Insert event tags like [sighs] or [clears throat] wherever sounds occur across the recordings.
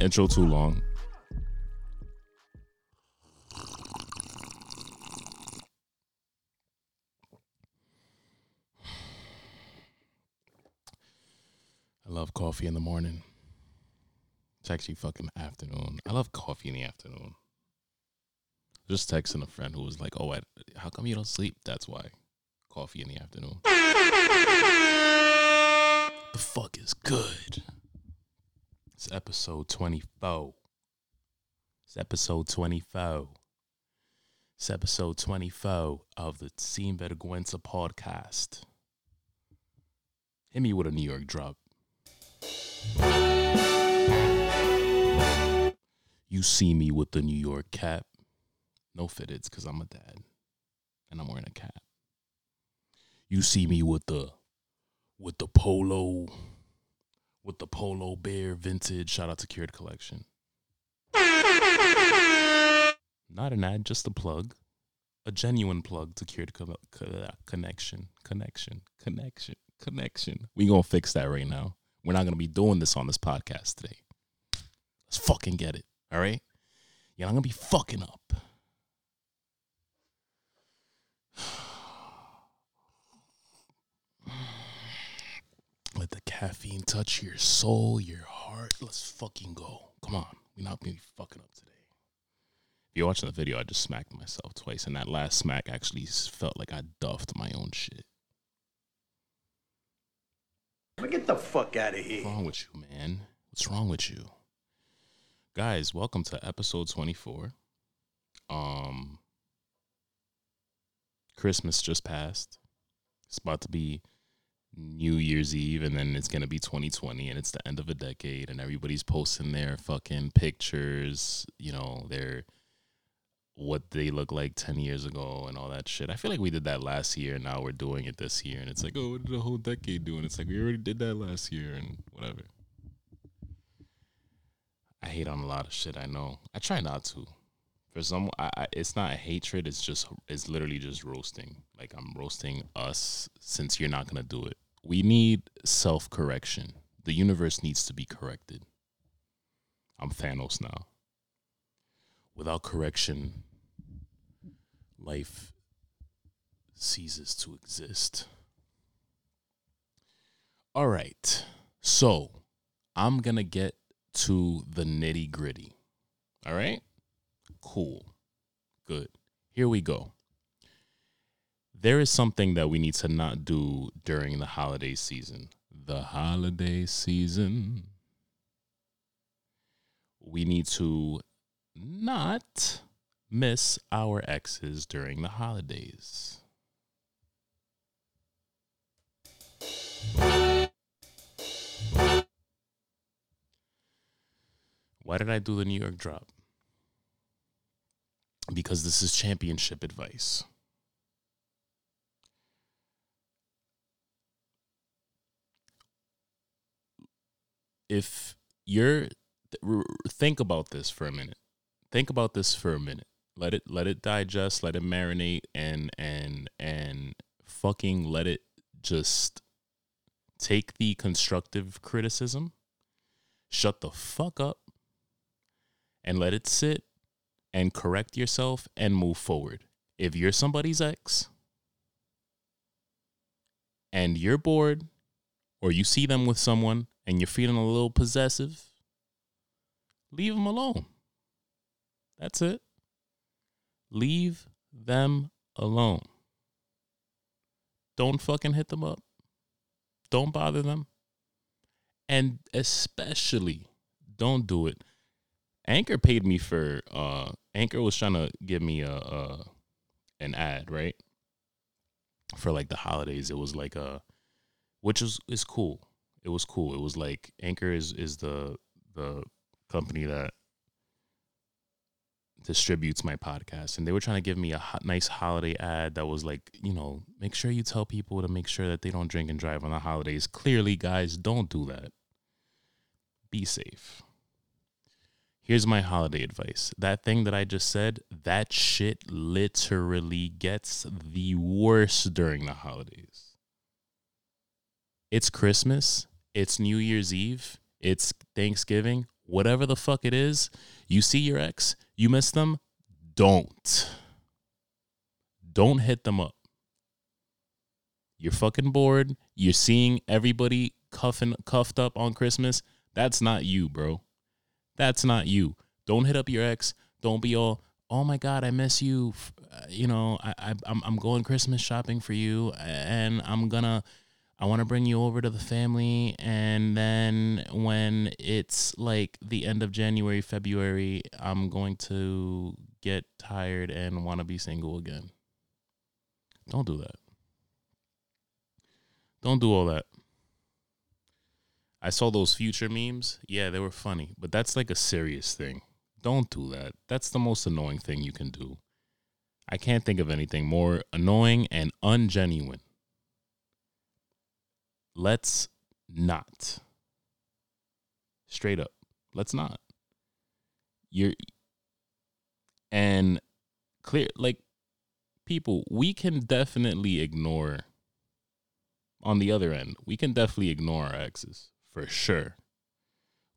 Intro too long? I love coffee in the morning. It's actually fucking afternoon. I love coffee in the afternoon. Just texting a friend who was like, "Oh, I, how come you don't sleep?" That's why. Coffee in the afternoon. the fuck is good? It's episode 24. It's episode 24. It's episode 24 of the Sin Vergüenza podcast. Hit me with a New York drop. You see me with the New York cap. No fitteds because I'm a dad and I'm wearing a cap. You see me with the with the polo with the polo bear vintage. Shout out to Cured Collection. Not an ad, just a plug. A genuine plug to Cured Co- Co- Connection. Connection. Connection. Connection. We gonna fix that right now. We're not gonna be doing this on this podcast today. Let's fucking get it. All right? You're not gonna be fucking up. Let the caffeine touch your soul, your heart. Let's fucking go. Come on. We're not gonna be fucking up today. If you're watching the video, I just smacked myself twice, and that last smack actually felt like I duffed my own shit. But get the fuck out of here. What's wrong with you, man? What's wrong with you? Guys, welcome to episode 24. Um Christmas just passed. It's about to be New Year's Eve and then it's going to be 2020 and it's the end of a decade and everybody's posting their fucking pictures, you know, their what they look like 10 years ago and all that shit. I feel like we did that last year and now we're doing it this year and it's like, "Oh, what did the whole decade do?" And it's like we already did that last year and whatever. I hate on a lot of shit. I know. I try not to. For some, I, I it's not a hatred. It's just it's literally just roasting. Like I'm roasting us since you're not gonna do it. We need self correction. The universe needs to be corrected. I'm Thanos now. Without correction, life ceases to exist. All right. So I'm going to get to the nitty gritty. All right? Cool. Good. Here we go. There is something that we need to not do during the holiday season. The holiday season. We need to not miss our exes during the holidays. Why did I do the New York drop? Because this is championship advice. If you're think about this for a minute. Think about this for a minute. Let it let it digest, let it marinate and and and fucking let it just take the constructive criticism, shut the fuck up and let it sit and correct yourself and move forward. If you're somebody's ex and you're bored or you see them with someone and you're feeling a little possessive, leave them alone. That's it. Leave them alone. Don't fucking hit them up. Don't bother them. And especially don't do it. Anchor paid me for uh Anchor was trying to give me a, a an ad, right? For like the holidays. It was like a which is is cool. It was cool. It was like Anchor is is the the company that distributes my podcast. And they were trying to give me a hot, nice holiday ad that was like you know make sure you tell people to make sure that they don't drink and drive on the holidays. Clearly guys don't do that. Be safe. Here's my holiday advice. That thing that i just said that shit literally gets the worst during the holidays. It's christmas it's new year's eve it's thanksgiving whatever the fuck it is, you see your ex, you miss them, don't. Don't hit them up. You're fucking bored. You're seeing everybody cuffing cuffed up on Christmas. That's not you, bro. That's not you. Don't hit up your ex. Don't be all, oh my god, I miss you. Uh, you know, I, I I'm I'm going Christmas shopping for you, and I'm gonna. I want to bring you over to the family. And then when it's like the end of January, February, I'm going to get tired and want to be single again. Don't do that. Don't do all that. I saw those future memes. Yeah, they were funny, but that's like a serious thing. Don't do that. That's the most annoying thing you can do. I can't think of anything more annoying and ungenuine let's not. Straight up. Let's not. You're and clear like people, we can definitely ignore on the other end, we can definitely ignore our exes for sure.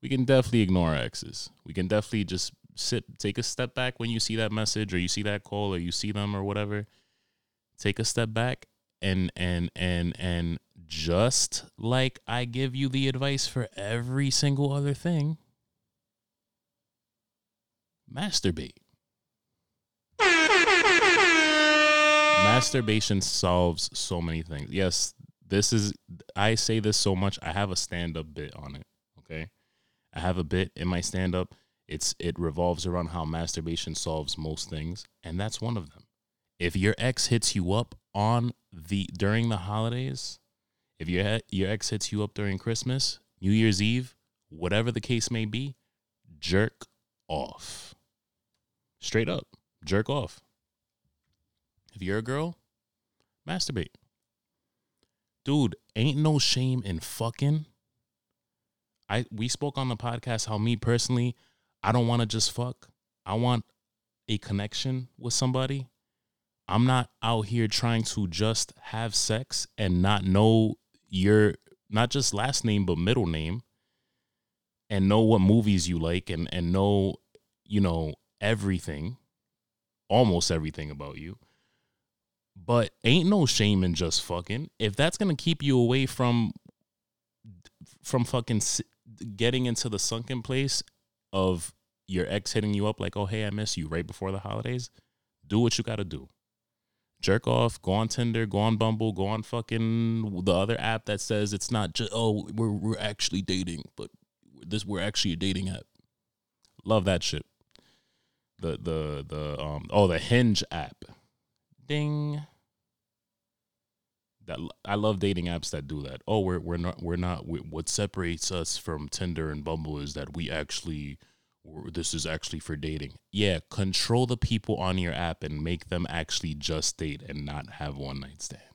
We can definitely ignore our exes. We can definitely just sit, take a step back when you see that message or you see that call or you see them or whatever. Take a step back and and and and just like I give you the advice for every single other thing, masturbate. Masturbation solves so many things. Yes, this is, I say this so much. I have a stand up bit on it. Okay. I have a bit in my stand up. It's, it revolves around how masturbation solves most things. And that's one of them. If your ex hits you up on the, during the holidays, if your your ex hits you up during Christmas, New Year's Eve, whatever the case may be, jerk off. Straight up, jerk off. If you're a girl, masturbate. Dude, ain't no shame in fucking. I we spoke on the podcast how me personally, I don't want to just fuck. I want a connection with somebody. I'm not out here trying to just have sex and not know your not just last name but middle name and know what movies you like and and know you know everything almost everything about you. But ain't no shame in just fucking. If that's gonna keep you away from from fucking getting into the sunken place of your ex hitting you up like oh hey i miss you right before the holidays do what you gotta do jerk off, go on Tinder, go on Bumble, go on fucking the other app that says it's not just oh we're we're actually dating, but this we're actually a dating app. Love that shit. The the the um oh the Hinge app. Ding. That I love dating apps that do that. Oh, we're we're not we're not we, what separates us from Tinder and Bumble is that we actually this is actually for dating. Yeah, control the people on your app and make them actually just date and not have one night stands.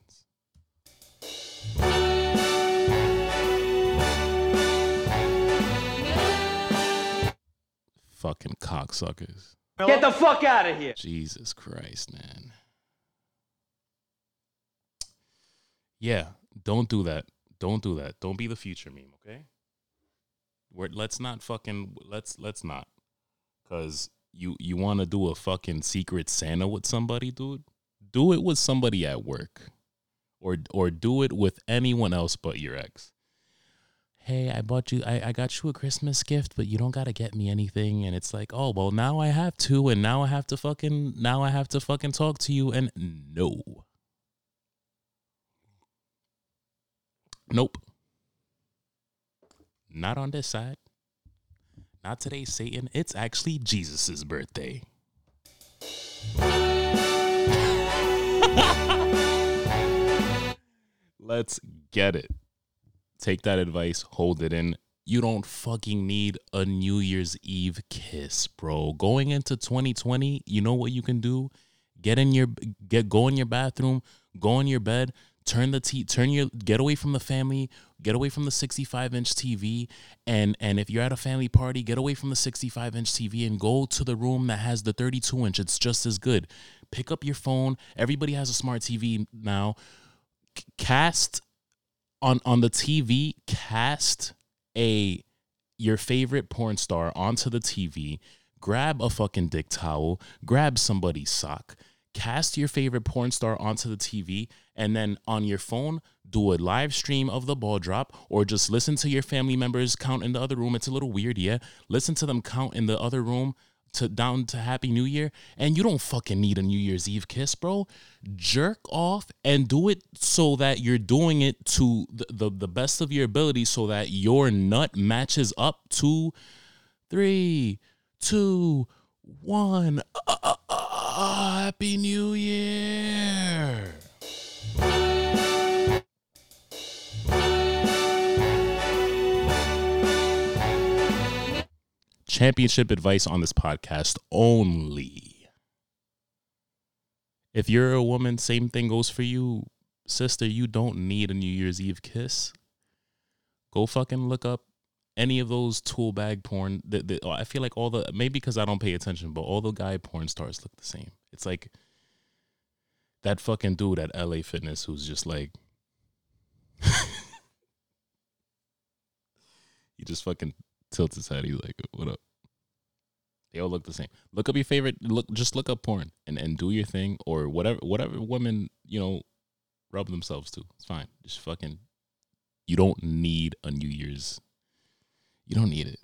Fucking cocksuckers. Get the fuck out of here. Jesus Christ, man. Yeah, don't do that. Don't do that. Don't be the future meme? We're, let's not fucking let's let's not, cause you you want to do a fucking secret Santa with somebody, dude. Do it with somebody at work, or or do it with anyone else but your ex. Hey, I bought you, I, I got you a Christmas gift, but you don't gotta get me anything. And it's like, oh well, now I have to, and now I have to fucking, now I have to fucking talk to you. And no, nope. Not on this side. Not today, Satan. It's actually Jesus's birthday. [laughs] Let's get it. Take that advice, hold it in. You don't fucking need a New Year's Eve kiss, bro. Going into 2020, you know what you can do? Get in your get go in your bathroom, go in your bed, turn the t turn your get away from the family get away from the 65 inch tv and and if you're at a family party get away from the 65 inch tv and go to the room that has the 32 inch. It's just as good. Pick up your phone. Everybody has a smart tv now. C- cast on on the tv cast a your favorite porn star onto the TV, grab a fucking dick towel, grab somebody's sock, cast your favorite porn star onto the TV, and then on your phone, do a live stream of the ball drop, or just listen to your family members count in the other room. It's a little weird, yeah. Listen to them count in the other room to down to Happy New Year, and you don't fucking need a New Year's Eve kiss, bro. Jerk off and do it so that you're doing it to the, the, the best of your ability so that your nut matches up to three, two, one. Uh, uh, Happy New Year. championship advice on this podcast only. If you're a woman, same thing goes for you, sister. You don't need a New Year's Eve kiss. Go fucking look up any of those tool bag porn. The, the, oh, I feel like all the maybe because I don't pay attention, but all the guy porn stars look the same. It's like that fucking dude at LA Fitness who's just like [laughs] he just fucking tilts his head. He's like, "What up?" They all look the same. Look up your favorite. Look, just look up porn and and do your thing or whatever whatever women you know rub themselves to. It's fine. Just fucking. You don't need a New Year's. You don't need it.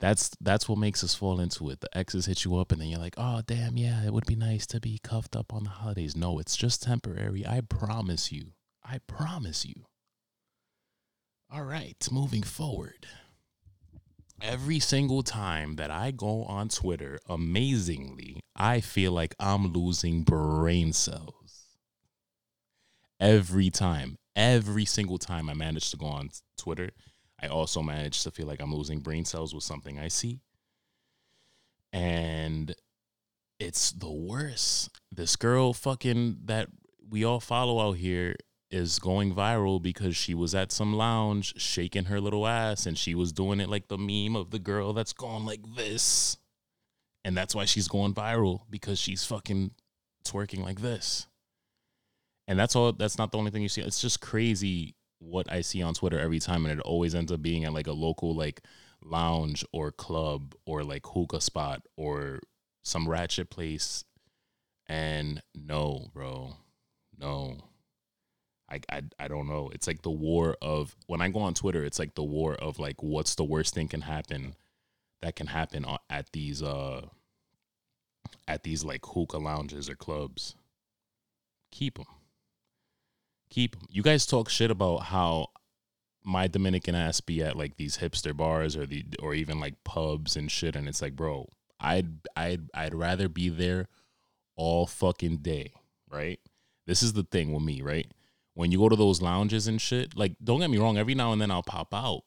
That's that's what makes us fall into it. The exes hit you up, and then you're like, "Oh damn, yeah, it would be nice to be cuffed up on the holidays." No, it's just temporary. I promise you. I promise you. All right, moving forward every single time that I go on Twitter, amazingly, I feel like I'm losing brain cells. Every time, every single time I manage to go on Twitter, I also manage to feel like I'm losing brain cells with something I see. And it's the worst. This girl fucking that we all follow out here is going viral because she was at some lounge shaking her little ass and she was doing it like the meme of the girl that's going like this. And that's why she's going viral because she's fucking twerking like this. And that's all that's not the only thing you see. It's just crazy what I see on Twitter every time and it always ends up being at like a local like lounge or club or like hookah spot or some ratchet place. And no, bro. No I, I I don't know. It's like the war of when I go on Twitter, it's like the war of like what's the worst thing can happen that can happen at these uh at these like hookah lounges or clubs. Keep them. Keep. You guys talk shit about how my Dominican ass be at like these hipster bars or the or even like pubs and shit and it's like, bro, I'd I'd I'd rather be there all fucking day, right? This is the thing with me, right? when you go to those lounges and shit, like don't get me wrong, every now and then I'll pop out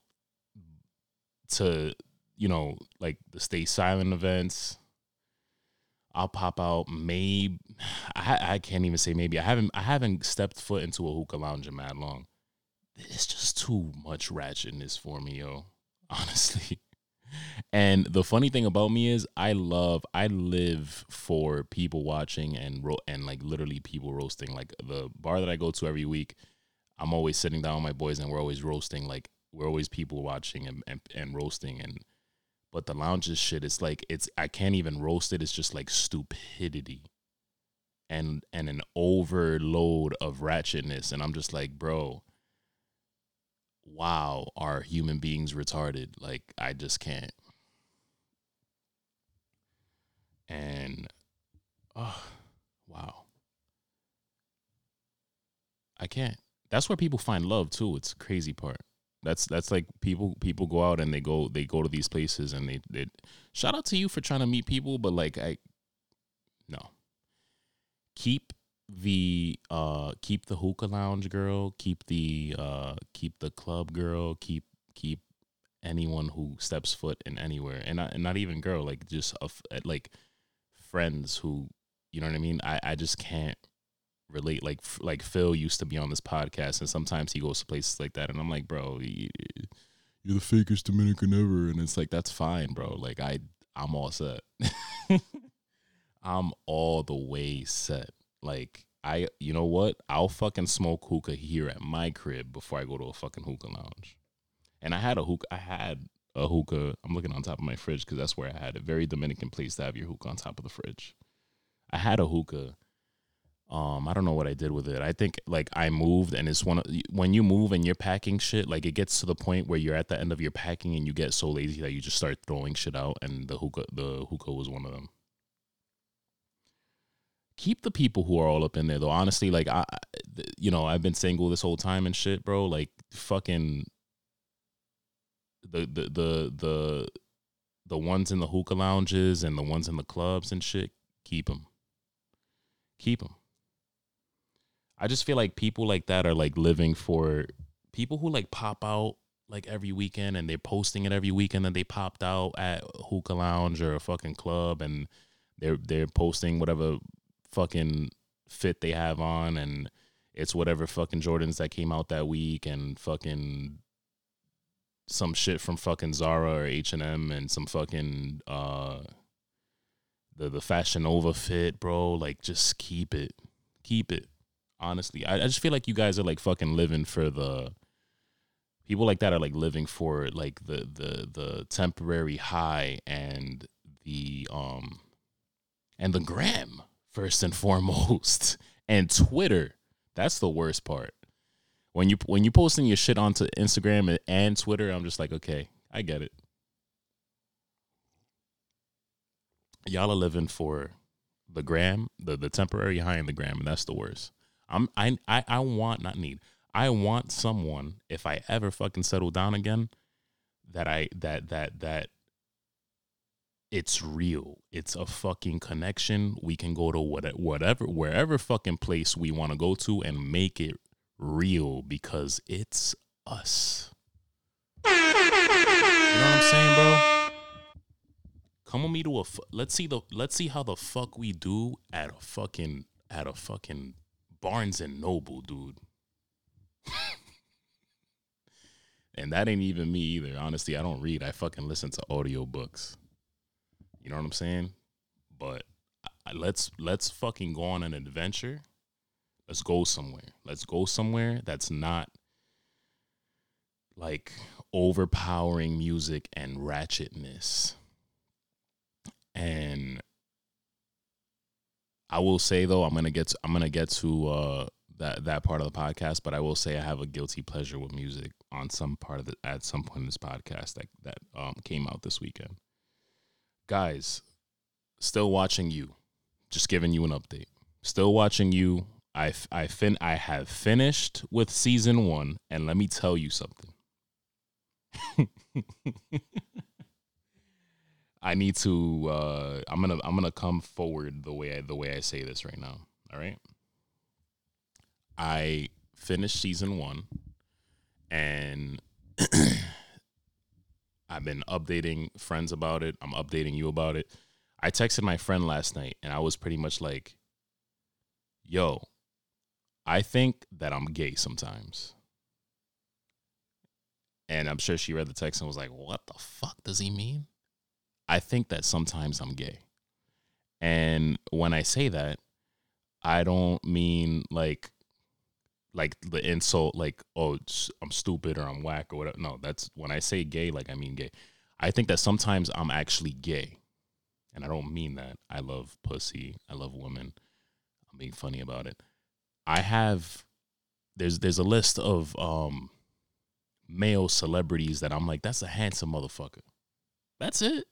to, you know, like the stay silent events. I'll pop out maybe [sighs] I I can't even say maybe. I haven't I haven't stepped foot into a hookah lounge in mad long. It's just too much ratchetness for me, yo. [laughs] Honestly. And the funny thing about me is I love I live for people watching and ro- and like literally people roasting. Like the bar that I go to every week, I'm always sitting down with my boys and we're always roasting. Like we're always people watching and and, and roasting and but the lounges shit it's like it's I can't even roast it. It's just like stupidity. And and an overload of ratchetness and I'm just like, bro, wow, are human beings retarded? Like, I just can't. And, oh, wow. I can't. That's where people find love too. It's crazy part. That's that's like people people go out and they go they go to these places and they they shout out to you for trying to meet people, but like I no. Keep the uh keep the hookah lounge girl, keep the uh keep the club girl, keep keep anyone who steps foot in anywhere, and not, and not even girl, like just a, like friends who you know what I mean. I I just can't relate. Like like Phil used to be on this podcast, and sometimes he goes to places like that, and I'm like, bro, you're the fakest Dominican ever, and it's like that's fine, bro. Like I I'm all set. [laughs] I'm all the way set. Like I, you know what? I'll fucking smoke hookah here at my crib before I go to a fucking hookah lounge. And I had a hookah. I had a hookah. I'm looking on top of my fridge because that's where I had a Very Dominican place to have your hookah on top of the fridge. I had a hookah. Um, I don't know what I did with it. I think like I moved, and it's one of when you move and you're packing shit. Like it gets to the point where you're at the end of your packing, and you get so lazy that you just start throwing shit out. And the hookah, the hookah was one of them. Keep the people who are all up in there though. Honestly, like I, you know, I've been single this whole time and shit, bro. Like fucking the the the the the ones in the hookah lounges and the ones in the clubs and shit, keep them. Keep them. I just feel like people like that are like living for people who like pop out like every weekend and they're posting it every weekend that they popped out at hookah lounge or a fucking club and they're they're posting whatever fucking fit they have on and it's whatever fucking Jordans that came out that week and fucking some shit from fucking Zara or H and M and some fucking uh the the Fashion Nova fit, bro. Like just keep it, keep it. Honestly, I, I just feel like you guys are like fucking living for the people like that are like living for like the the the temporary high and the um and the gram first and [laughs] foremost and Twitter. That's the worst part when you when you posting your shit onto Instagram and, and Twitter, I'm just like, okay, I get it. Y'all are living for the gram, the the temporary high in the gram, and that's the worst. I'm I I, I want not need. I want someone if I ever fucking settle down again that I that that that it's real. It's a fucking connection. We can go to whatever, whatever wherever fucking place we want to go to and make it real because it's us. You know what I'm saying, bro? Come with me to a. Let's see the. Let's see how the fuck we do at a fucking at a fucking Barnes and Noble, dude. [laughs] and that ain't even me either. Honestly, I don't read. I fucking listen to audiobooks. You know what I'm saying? But let's let's fucking go on an adventure Let's go somewhere. Let's go somewhere that's not like overpowering music and ratchetness. And I will say though, I'm gonna get to, I'm gonna get to uh, that that part of the podcast, but I will say I have a guilty pleasure with music on some part of the at some point in this podcast that that um, came out this weekend. Guys, still watching you. Just giving you an update. Still watching you. I I fin I have finished with season one, and let me tell you something. [laughs] I need to. Uh, I'm gonna I'm gonna come forward the way I, the way I say this right now. All right. I finished season one, and [clears throat] I've been updating friends about it. I'm updating you about it. I texted my friend last night, and I was pretty much like, "Yo, I think that I'm gay sometimes. And I'm sure she read the text and was like, what the fuck does he mean? I think that sometimes I'm gay. And when I say that, I don't mean like like the insult like oh I'm stupid or I'm whack or whatever. No, that's when I say gay like I mean gay. I think that sometimes I'm actually gay. And I don't mean that. I love pussy. I love women. I'm being funny about it. I have there's there's a list of um male celebrities that I'm like, that's a handsome motherfucker. That's it.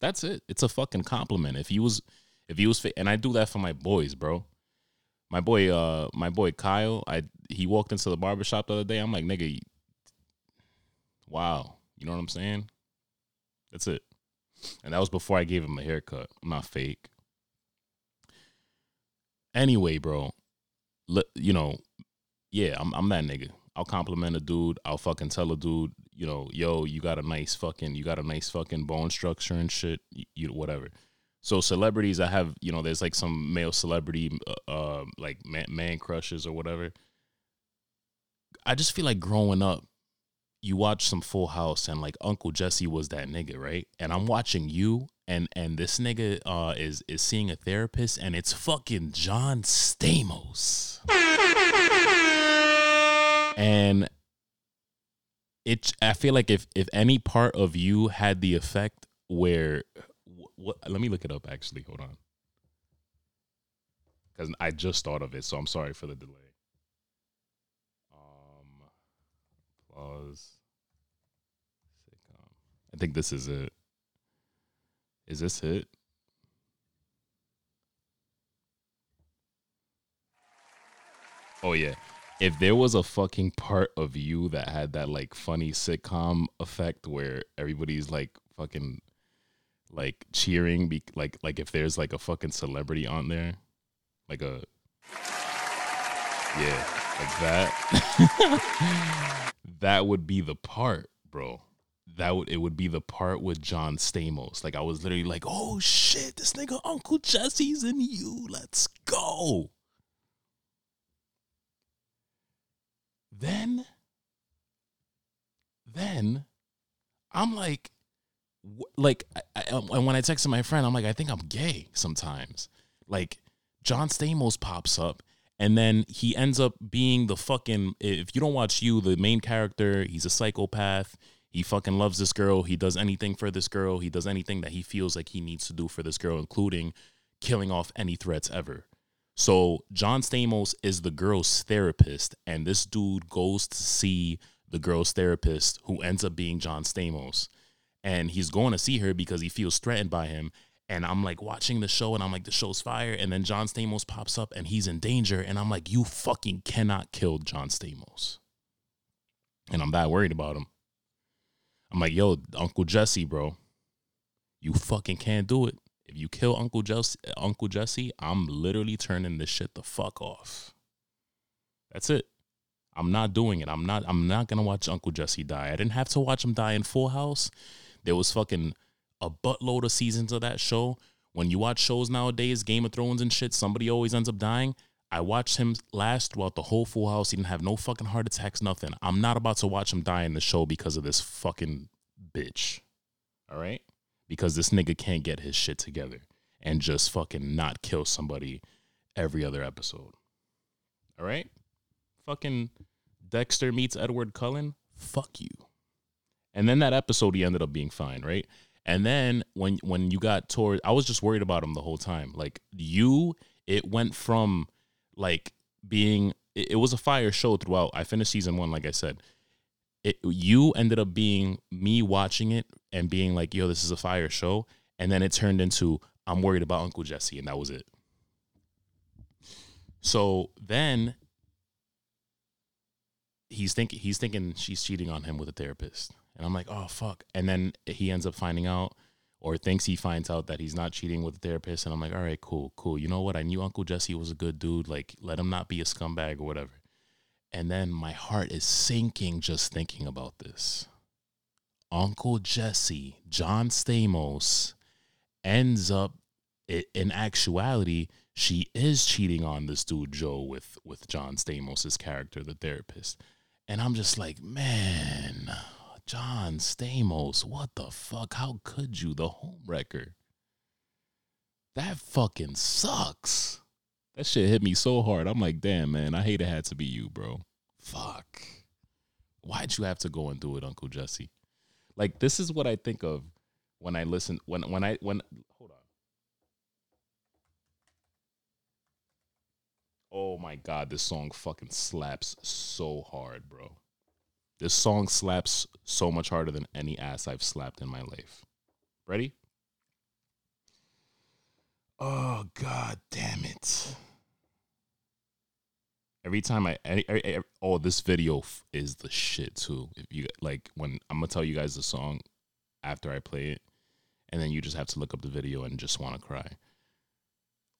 That's it. It's a fucking compliment. If he was if he was fit and I do that for my boys, bro. My boy, uh, my boy Kyle, I he walked into the barbershop the other day. I'm like, nigga, wow. You know what I'm saying? That's it. And that was before I gave him a haircut. I'm not fake. Anyway, bro, you know, yeah, I'm I'm that nigga. I'll compliment a dude. I'll fucking tell a dude, you know, yo, you got a nice fucking, you got a nice fucking bone structure and shit. You, you whatever. So celebrities, I have, you know, there's like some male celebrity, uh, uh, like man, man crushes or whatever. I just feel like growing up, you watch some Full House and like Uncle Jesse was that nigga, right? And I'm watching you and and this nigga uh, is is seeing a therapist, and it's fucking John Stamos. And it I feel like if if any part of you had the effect where what let me look it up actually. Hold on. Cuz I just thought of it, so I'm sorry for the delay. Um applause. I think this is it. Is this it? Oh yeah if there was a fucking part of you that had that like funny sitcom effect where everybody's like fucking like cheering be like like if there's like a fucking celebrity on there like a yeah like that [laughs] that would be the part bro. That would it would be the part with John Stamos. Like I was literally like oh shit this nigga Uncle Jesse's in you. Let's go Then, then I'm like, like, I, I, um, and when I texted my friend, I'm like, I think I'm gay sometimes. Like, John Stamos pops up, and then he ends up being the fucking. If you don't watch you, the main character, he's a psychopath. He fucking loves this girl. He does anything for this girl. He does anything that he feels like he needs to do for this girl, including killing off any threats ever. So John Stamos is the girl's therapist, and this dude goes to see the girl's therapist, who ends up being John Stamos. And he's going to see her because he feels threatened by him. And I'm like watching the show, and I'm like, the show's fire. And then John Stamos pops up, and he's in danger. And I'm like, you fucking cannot kill John Stamos. And I'm that worried about him. I'm like, yo, Uncle Jesse, bro, you fucking can't do it. If you kill Uncle Jesse, Uncle Jesse, I'm literally turning this shit the fuck off. That's it. I'm not doing it. I'm not. I'm not gonna watch Uncle Jesse die. I didn't have to watch him die in Full House. There was fucking a buttload of seasons of that show. When you watch shows nowadays, Game of Thrones and shit, somebody always ends up dying. I watched him last throughout the whole Full House. He didn't have no fucking heart attacks, nothing. I'm not about to watch him die in the show because of this fucking bitch. All right because this nigga can't get his shit together and just fucking not kill somebody every other episode. All right? Fucking Dexter meets Edward Cullen. Fuck you. And then that episode he ended up being fine, right? And then when when you got toward I was just worried about him the whole time. Like you, it went from like being it, it was a fire show throughout. I finished season one, like I said it you ended up being me watching it and being like, yo, this is a fire show. And then it turned into I'm worried about Uncle Jesse, and that was it. So then he's thinking he's thinking she's cheating on him with a therapist. And I'm like, oh fuck. And then he ends up finding out or thinks he finds out that he's not cheating with a therapist. And I'm like, all right, cool, cool. You know what? I knew Uncle Jesse was a good dude. Like, let him not be a scumbag or whatever. And then my heart is sinking just thinking about this. Uncle Jesse, John Stamos, ends up in actuality, she is cheating on this dude Joe with with John Stamos' character, the therapist. And I'm just like, man, John Stamos, what the fuck? How could you? The homewrecker. That fucking sucks. That shit hit me so hard. I'm like, damn, man, I hate it had to be you, bro. Fuck. Why'd you have to go and do it, Uncle Jesse? Like, this is what I think of when I listen when when I when hold on. Oh my god, this song fucking slaps so hard, bro. This song slaps so much harder than any ass I've slapped in my life. Ready? Oh god damn it every time I, oh this video is the shit too. If you like when I'm gonna tell you guys the song after I play it, and then you just have to look up the video and just want to cry.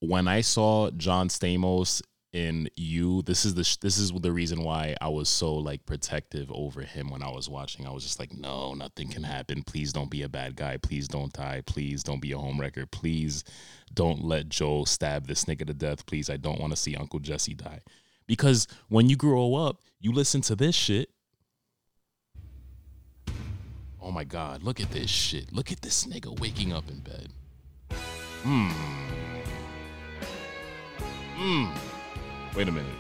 When I saw John Stamos in you, this is the this is the reason why I was so like protective over him when I was watching. I was just like, no, nothing can happen. Please don't be a bad guy. Please don't die. Please don't be a homewrecker. Please don't let Joe stab this nigga to death. Please, I don't want to see Uncle Jesse die. Because when you grow up, you listen to this shit. Oh my God, look at this shit. Look at this nigga waking up in bed. Hmm. Hmm. Wait a minute.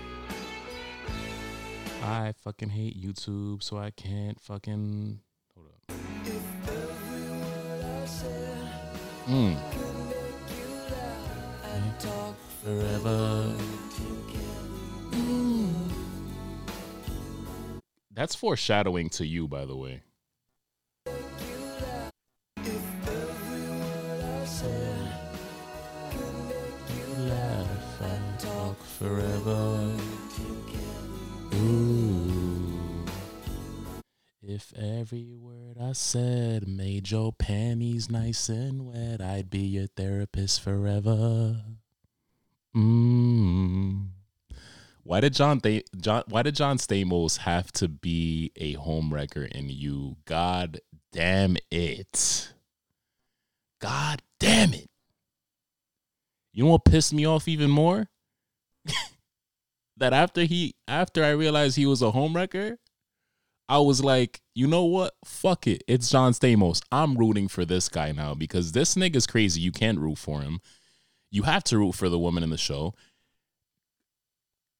I fucking hate YouTube, so I can't fucking. Hold up. Mm. Forever. That's foreshadowing to you, by the way. forever. Ooh. If every word I said made your panties nice and wet, I'd be your therapist forever. Mm. Why did John, John Why did John Stamos have to be a homewrecker in you? God damn it! God damn it! You know what pissed me off even more? [laughs] that after he after I realized he was a homewrecker, I was like, you know what? Fuck it. It's John Stamos. I'm rooting for this guy now because this nigga's crazy. You can't root for him. You have to root for the woman in the show.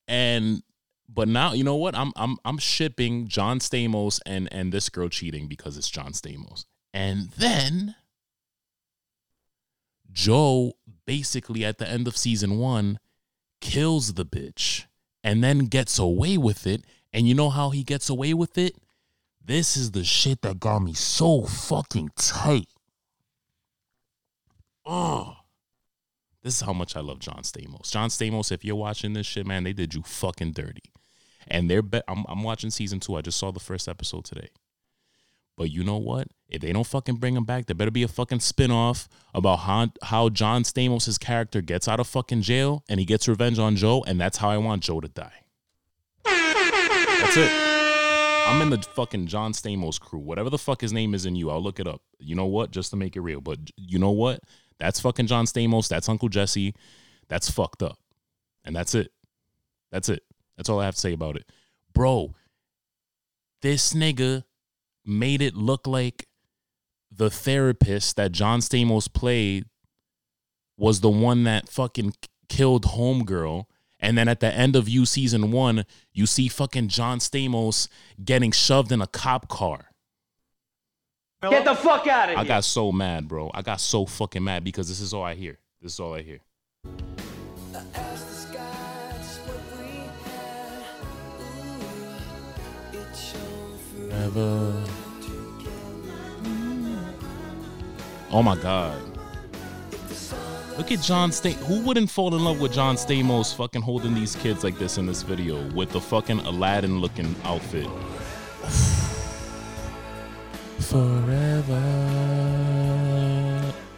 And but now you know what? I'm I'm I'm shipping John Stamos and and this girl cheating because it's John Stamos. And then Joe basically at the end of season 1 kills the bitch and then gets away with it. And you know how he gets away with it? This is the shit that got me so fucking tight. Oh. This is how much I love John Stamos. John Stamos, if you're watching this shit, man, they did you fucking dirty. And they're be- I'm, I'm watching season two. I just saw the first episode today. But you know what? If they don't fucking bring him back, there better be a fucking spinoff about how, how John Stamos' character gets out of fucking jail and he gets revenge on Joe, and that's how I want Joe to die. That's it. I'm in the fucking John Stamos crew. Whatever the fuck his name is in you, I'll look it up. You know what? Just to make it real. But you know what? That's fucking John Stamos. That's Uncle Jesse. That's fucked up. And that's it. That's it. That's all I have to say about it. Bro, this nigga made it look like the therapist that John Stamos played was the one that fucking killed Homegirl. And then at the end of you season one, you see fucking John Stamos getting shoved in a cop car. Get the fuck out of here. I got so mad, bro. I got so fucking mad because this is all I hear. This is all I hear. Forever. Mm. Oh my God. Look at John Stamos. Who wouldn't fall in love with John Stamos fucking holding these kids like this in this video with the fucking Aladdin looking outfit? Forever.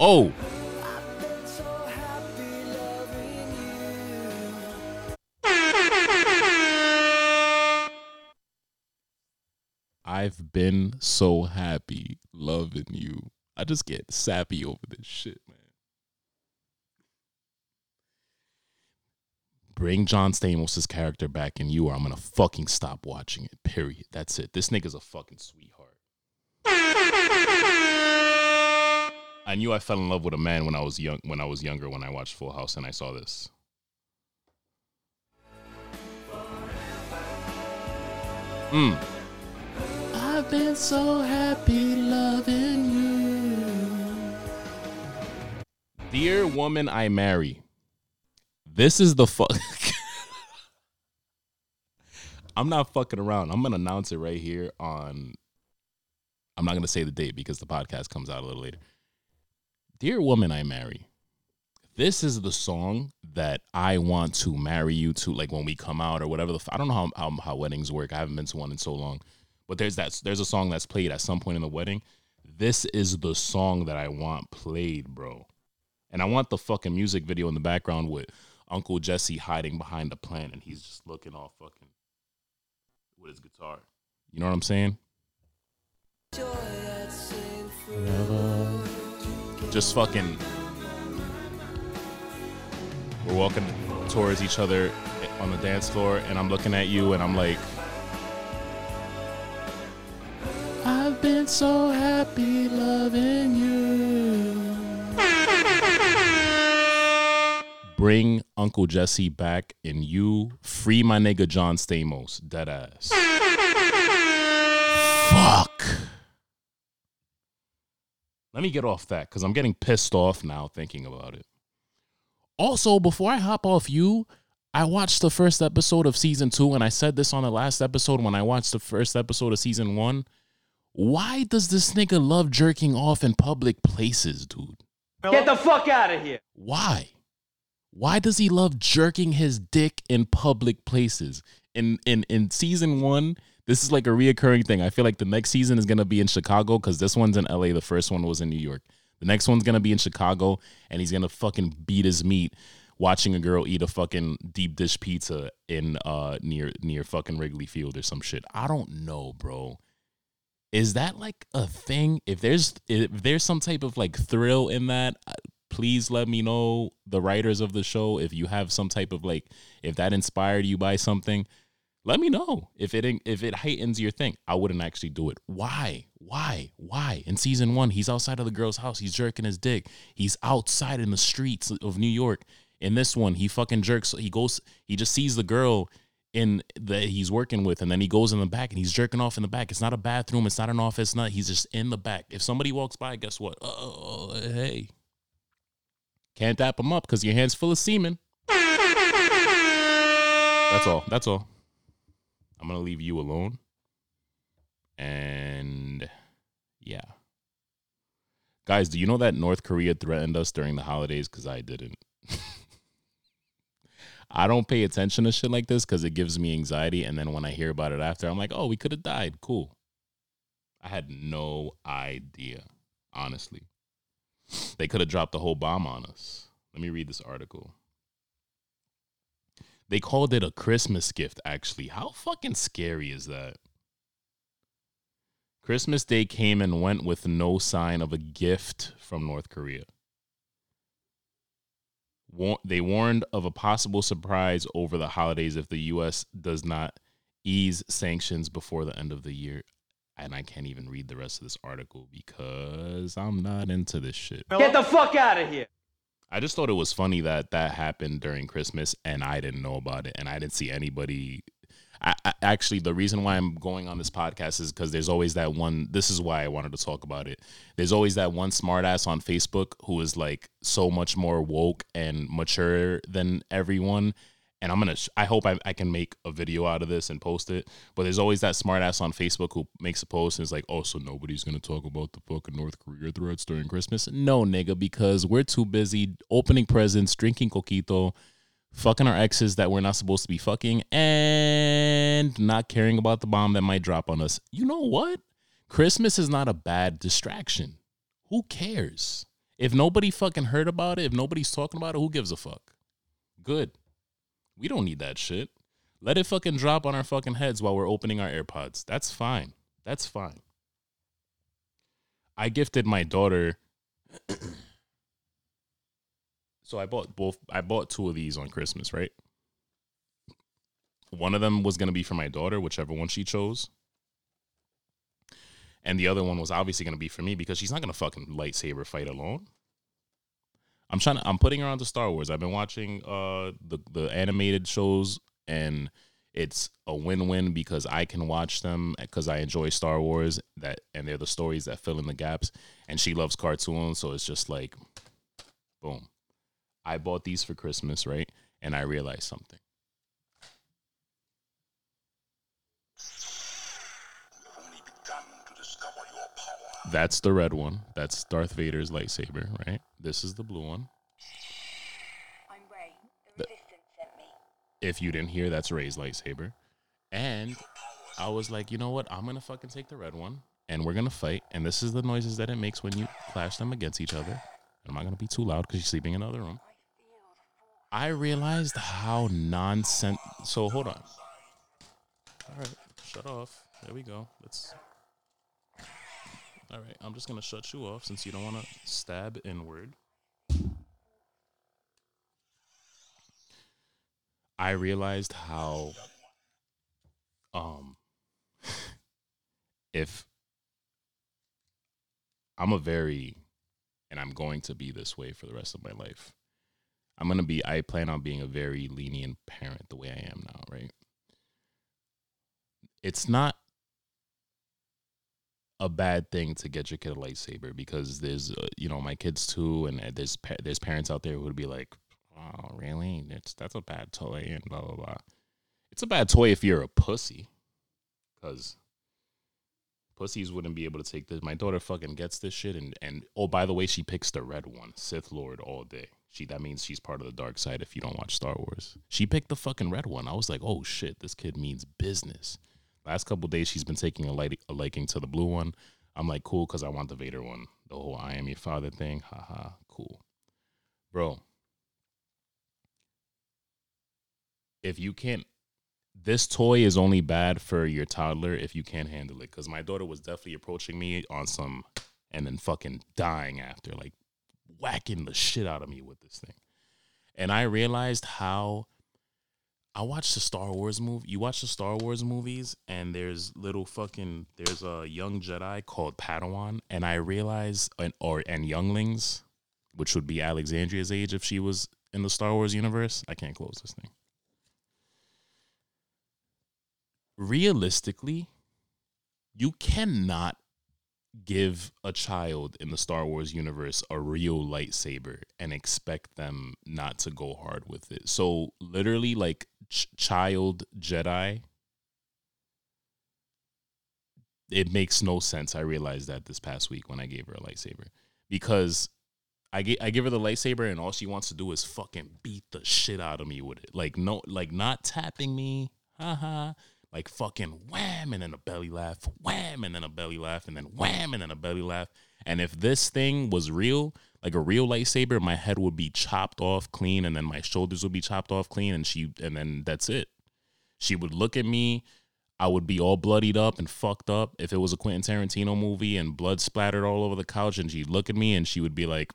Oh. I've been so happy loving you. I just get sappy over this shit, man. Bring John Stamos' character back in you, or I'm gonna fucking stop watching it. Period. That's it. This nigga's a fucking sweetheart. I knew I fell in love with a man when I was young when I was younger when I watched Full House and I saw this. Mm. I've been so happy loving you. Dear woman I marry. This is the fuck. [laughs] I'm not fucking around. I'm gonna announce it right here on. I'm not gonna say the date because the podcast comes out a little later. Dear woman I marry, this is the song that I want to marry you to, like when we come out or whatever. The, I don't know how, how how weddings work. I haven't been to one in so long, but there's that there's a song that's played at some point in the wedding. This is the song that I want played, bro, and I want the fucking music video in the background with Uncle Jesse hiding behind a plant and he's just looking all fucking with his guitar. You know what I'm saying? Just fucking. We're walking towards each other on the dance floor, and I'm looking at you, and I'm like, I've been so happy loving you. bring Uncle Jesse back and you free my nigga John Stamos. Dead ass. Fuck. Let me get off that because I'm getting pissed off now thinking about it. Also, before I hop off you, I watched the first episode of season two, and I said this on the last episode when I watched the first episode of season one. Why does this nigga love jerking off in public places, dude? Get the fuck out of here. Why? Why does he love jerking his dick in public places? In in in season one, this is like a reoccurring thing. I feel like the next season is gonna be in Chicago because this one's in LA. The first one was in New York. The next one's gonna be in Chicago, and he's gonna fucking beat his meat watching a girl eat a fucking deep dish pizza in uh near near fucking Wrigley Field or some shit. I don't know, bro. Is that like a thing? If there's if there's some type of like thrill in that, uh, please let me know the writers of the show if you have some type of like if that inspired you by something let me know if it if it heightens your thing. I wouldn't actually do it. Why? Why? Why? In season one he's outside of the girl's house. He's jerking his dick. He's outside in the streets of new york. In this one he fucking jerks. He goes he just sees the girl in that he's working with and then he goes in the back and he's jerking off in the back. It's not a bathroom. It's not an office. Not he's just in the back. If somebody walks by guess what? Oh hey. Can't dap him up because your hand's full of semen. That's all. That's all. I'm gonna leave you alone. And yeah. Guys, do you know that North Korea threatened us during the holidays? Because I didn't. [laughs] I don't pay attention to shit like this because it gives me anxiety. And then when I hear about it after, I'm like, oh, we could have died. Cool. I had no idea, honestly. They could have dropped the whole bomb on us. Let me read this article. They called it a Christmas gift, actually. How fucking scary is that? Christmas Day came and went with no sign of a gift from North Korea. They warned of a possible surprise over the holidays if the U.S. does not ease sanctions before the end of the year and I can't even read the rest of this article because I'm not into this shit. Get the fuck out of here. I just thought it was funny that that happened during Christmas and I didn't know about it and I didn't see anybody. I, I, actually, the reason why I'm going on this podcast is because there's always that one. This is why I wanted to talk about it. There's always that one smartass on Facebook who is like so much more woke and mature than everyone, and I'm gonna. I hope I, I can make a video out of this and post it. But there's always that smartass on Facebook who makes a post and is like, "Oh, so nobody's gonna talk about the fucking North Korea threats during Christmas?" No, nigga, because we're too busy opening presents, drinking coquito, fucking our exes that we're not supposed to be fucking, and not caring about the bomb that might drop on us. You know what? Christmas is not a bad distraction. Who cares? If nobody fucking heard about it, if nobody's talking about it, who gives a fuck? Good. We don't need that shit. Let it fucking drop on our fucking heads while we're opening our AirPods. That's fine. That's fine. I gifted my daughter. [coughs] so I bought both. I bought two of these on Christmas, right? One of them was going to be for my daughter, whichever one she chose. And the other one was obviously going to be for me because she's not going to fucking lightsaber fight alone. I'm trying to I'm putting her onto Star Wars. I've been watching uh the the animated shows and it's a win-win because I can watch them because I enjoy Star Wars that and they're the stories that fill in the gaps and she loves cartoons so it's just like boom. I bought these for Christmas, right? And I realized something. That's the red one. That's Darth Vader's lightsaber, right? This is the blue one. I'm Rey. The, Resistance sent me. If you didn't hear, that's Rey's lightsaber. And I was like, you know what? I'm gonna fucking take the red one, and we're gonna fight. And this is the noises that it makes when you clash them against each other. I'm not gonna be too loud because you're sleeping in another room. I realized how nonsense. So hold on. All right, shut off. There we go. Let's all right, I'm just gonna shut you off since you don't want to stab inward. I realized how, um, [laughs] if I'm a very, and I'm going to be this way for the rest of my life. I'm gonna be. I plan on being a very lenient parent the way I am now, right? It's not a bad thing to get your kid a lightsaber because there's, uh, you know, my kids too, and uh, there's pa- there's parents out there who would be like, "Oh, really? It's that's a bad toy," and blah blah blah. It's a bad toy if you're a pussy, because pussies wouldn't be able to take this. My daughter fucking gets this shit, and and oh, by the way, she picks the red one, Sith Lord, all day. She that means she's part of the dark side. If you don't watch Star Wars, she picked the fucking red one. I was like, oh shit, this kid means business. Last couple days, she's been taking a, light, a liking to the blue one. I'm like, cool, because I want the Vader one. The whole I am your father thing. Haha, cool. Bro, if you can't, this toy is only bad for your toddler if you can't handle it. Because my daughter was definitely approaching me on some and then fucking dying after, like whacking the shit out of me with this thing. And I realized how I watched the Star Wars movie. You watch the Star Wars movies, and there's little fucking there's a young Jedi called Padawan, and I realized and or and younglings, which would be Alexandria's age if she was in the Star Wars universe. I can't close this thing. Realistically, you cannot give a child in the Star Wars universe a real lightsaber and expect them not to go hard with it. So literally like ch- child Jedi it makes no sense. I realized that this past week when I gave her a lightsaber because I get I give her the lightsaber and all she wants to do is fucking beat the shit out of me with it. Like no like not tapping me. Haha like fucking wham and then a belly laugh, wham and then a belly laugh, and then wham and then a belly laugh. And if this thing was real, like a real lightsaber, my head would be chopped off clean, and then my shoulders would be chopped off clean, and she and then that's it. She would look at me. I would be all bloodied up and fucked up if it was a Quentin Tarantino movie and blood splattered all over the couch, and she'd look at me and she would be like,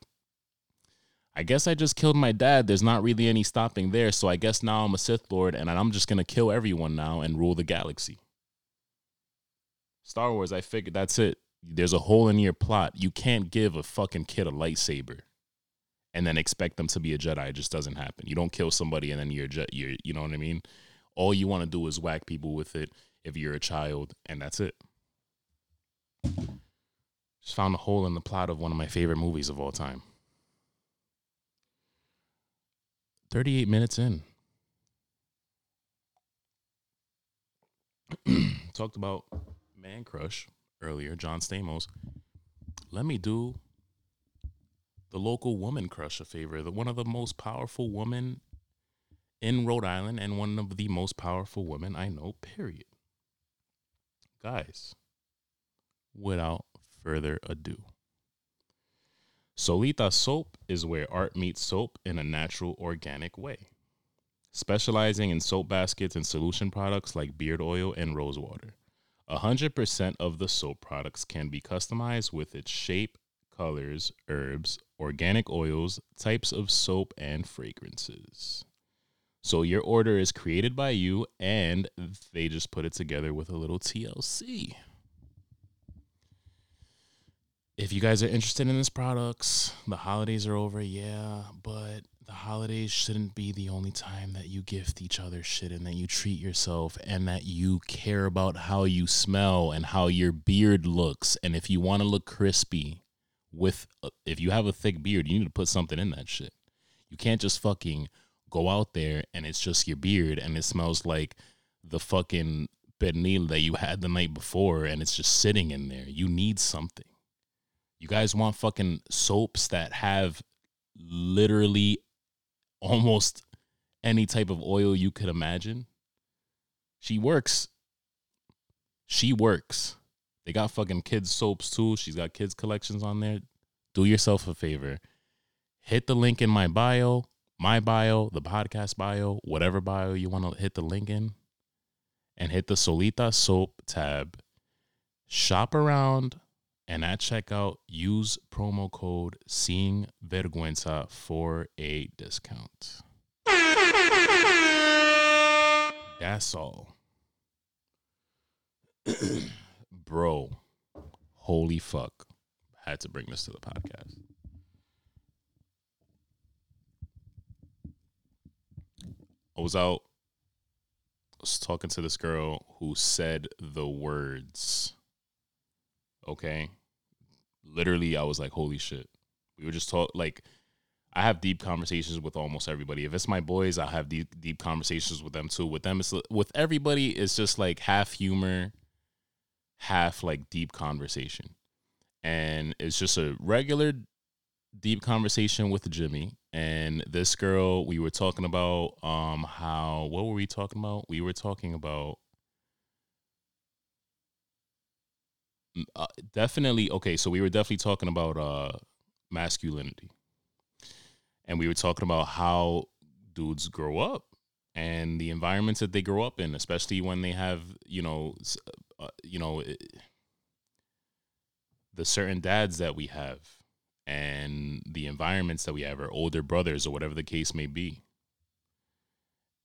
I guess I just killed my dad. There's not really any stopping there. So I guess now I'm a Sith Lord and I'm just going to kill everyone now and rule the galaxy. Star Wars, I figured that's it. There's a hole in your plot. You can't give a fucking kid a lightsaber and then expect them to be a Jedi. It just doesn't happen. You don't kill somebody and then you're, you're you know what I mean? All you want to do is whack people with it if you're a child, and that's it. Just found a hole in the plot of one of my favorite movies of all time. 38 minutes in. [clears throat] Talked about Man Crush earlier, John Stamos. Let me do the local woman crush a favor. The one of the most powerful women in Rhode Island and one of the most powerful women I know, period. Guys, without further ado. Solita Soap is where art meets soap in a natural, organic way. Specializing in soap baskets and solution products like beard oil and rose water. 100% of the soap products can be customized with its shape, colors, herbs, organic oils, types of soap, and fragrances. So your order is created by you and they just put it together with a little TLC if you guys are interested in this products, the holidays are over, yeah, but the holidays shouldn't be the only time that you gift each other shit and that you treat yourself and that you care about how you smell and how your beard looks and if you want to look crispy with if you have a thick beard, you need to put something in that shit. You can't just fucking go out there and it's just your beard and it smells like the fucking pernil that you had the night before and it's just sitting in there. You need something. You guys want fucking soaps that have literally almost any type of oil you could imagine? She works. She works. They got fucking kids soaps too. She's got kids collections on there. Do yourself a favor. Hit the link in my bio, my bio, the podcast bio, whatever bio you want to hit the link in, and hit the Solita soap tab. Shop around, and at checkout, use promo code Sin Vergüenza for a discount. That's all. [clears throat] Bro, holy fuck. Had to bring this to the podcast. I was out. I was talking to this girl who said the words. Okay. Literally, I was like, holy shit. We were just talk like I have deep conversations with almost everybody. If it's my boys, I'll have deep deep conversations with them too. With them, it's with everybody, it's just like half humor, half like deep conversation. And it's just a regular deep conversation with Jimmy and this girl we were talking about um how what were we talking about we were talking about uh, definitely okay so we were definitely talking about uh masculinity and we were talking about how dudes grow up and the environments that they grow up in especially when they have you know uh, you know the certain dads that we have and the environments that we have, our older brothers or whatever the case may be.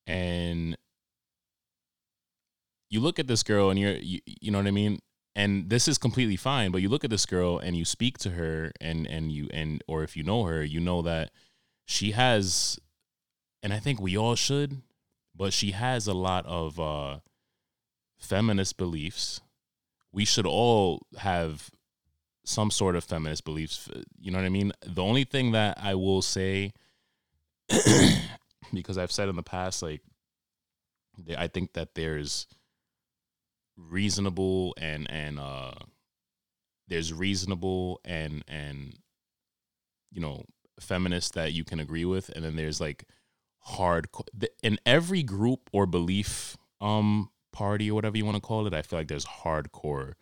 And you look at this girl and you're, you, you know what I mean? And this is completely fine, but you look at this girl and you speak to her and, and you, and, or if you know her, you know that she has, and I think we all should, but she has a lot of, uh, feminist beliefs. We should all have some sort of feminist beliefs. You know what I mean? The only thing that I will say, [clears throat] because I've said in the past, like, I think that there's reasonable and and uh there's reasonable and and you know feminists that you can agree with and then there's like hard in every group or belief um party or whatever you want to call it i feel like there's hardcore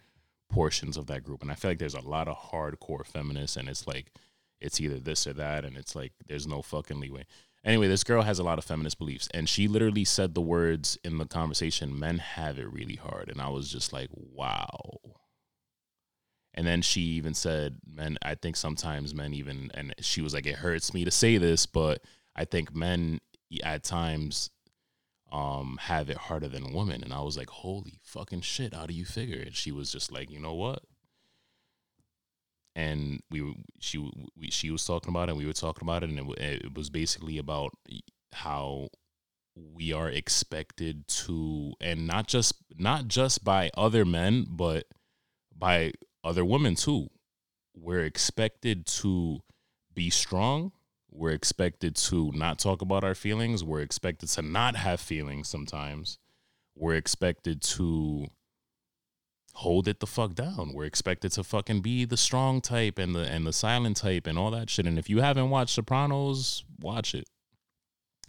portions of that group. And I feel like there's a lot of hardcore feminists, and it's like it's either this or that, and it's like there's no fucking leeway. Anyway, this girl has a lot of feminist beliefs, and she literally said the words in the conversation, men have it really hard. And I was just like, wow. And then she even said, men, I think sometimes men even, and she was like, it hurts me to say this, but I think men at times um have it harder than women and i was like holy fucking shit how do you figure and she was just like you know what and we she we, she was talking about it and we were talking about it and it, it was basically about how we are expected to and not just not just by other men but by other women too we're expected to be strong we're expected to not talk about our feelings. We're expected to not have feelings sometimes. We're expected to hold it the fuck down. We're expected to fucking be the strong type and the and the silent type and all that shit. And if you haven't watched Sopranos, watch it.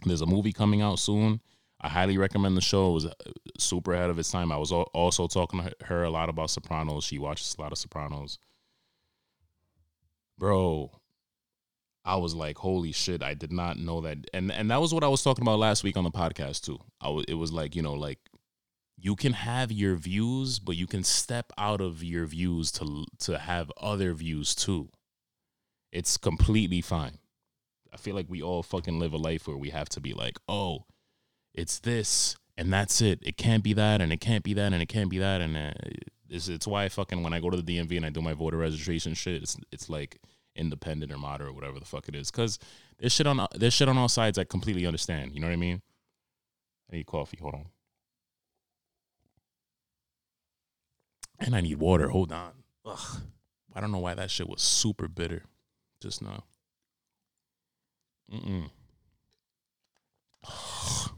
There's a movie coming out soon. I highly recommend the show. It was uh, super ahead of its time. I was also talking to her a lot about Sopranos. She watches a lot of Sopranos. Bro, I was like, holy shit, I did not know that. And and that was what I was talking about last week on the podcast too. I w- it was like, you know, like you can have your views, but you can step out of your views to to have other views too. It's completely fine. I feel like we all fucking live a life where we have to be like, "Oh, it's this and that's it. It can't be that and it can't be that and it can't be that." And uh, it's it's why I fucking when I go to the DMV and I do my voter registration shit, it's it's like independent or moderate, or whatever the fuck it is. Because there's shit on there's shit on all sides. I completely understand. You know what I mean? I need coffee. Hold on. And I need water. Hold on. Ugh. I don't know why that shit was super bitter just now. Mm-mm. [sighs]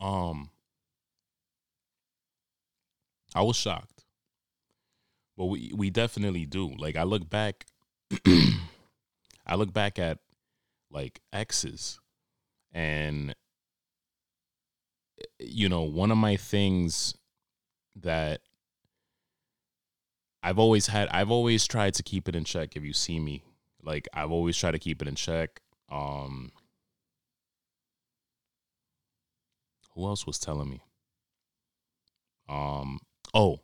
um, I was shocked. but we we definitely do. Like I look back, [clears throat] I look back at like exes, and you know, one of my things that I've always had, I've always tried to keep it in check. If you see me, like I've always tried to keep it in check. Um, who else was telling me? Um, oh,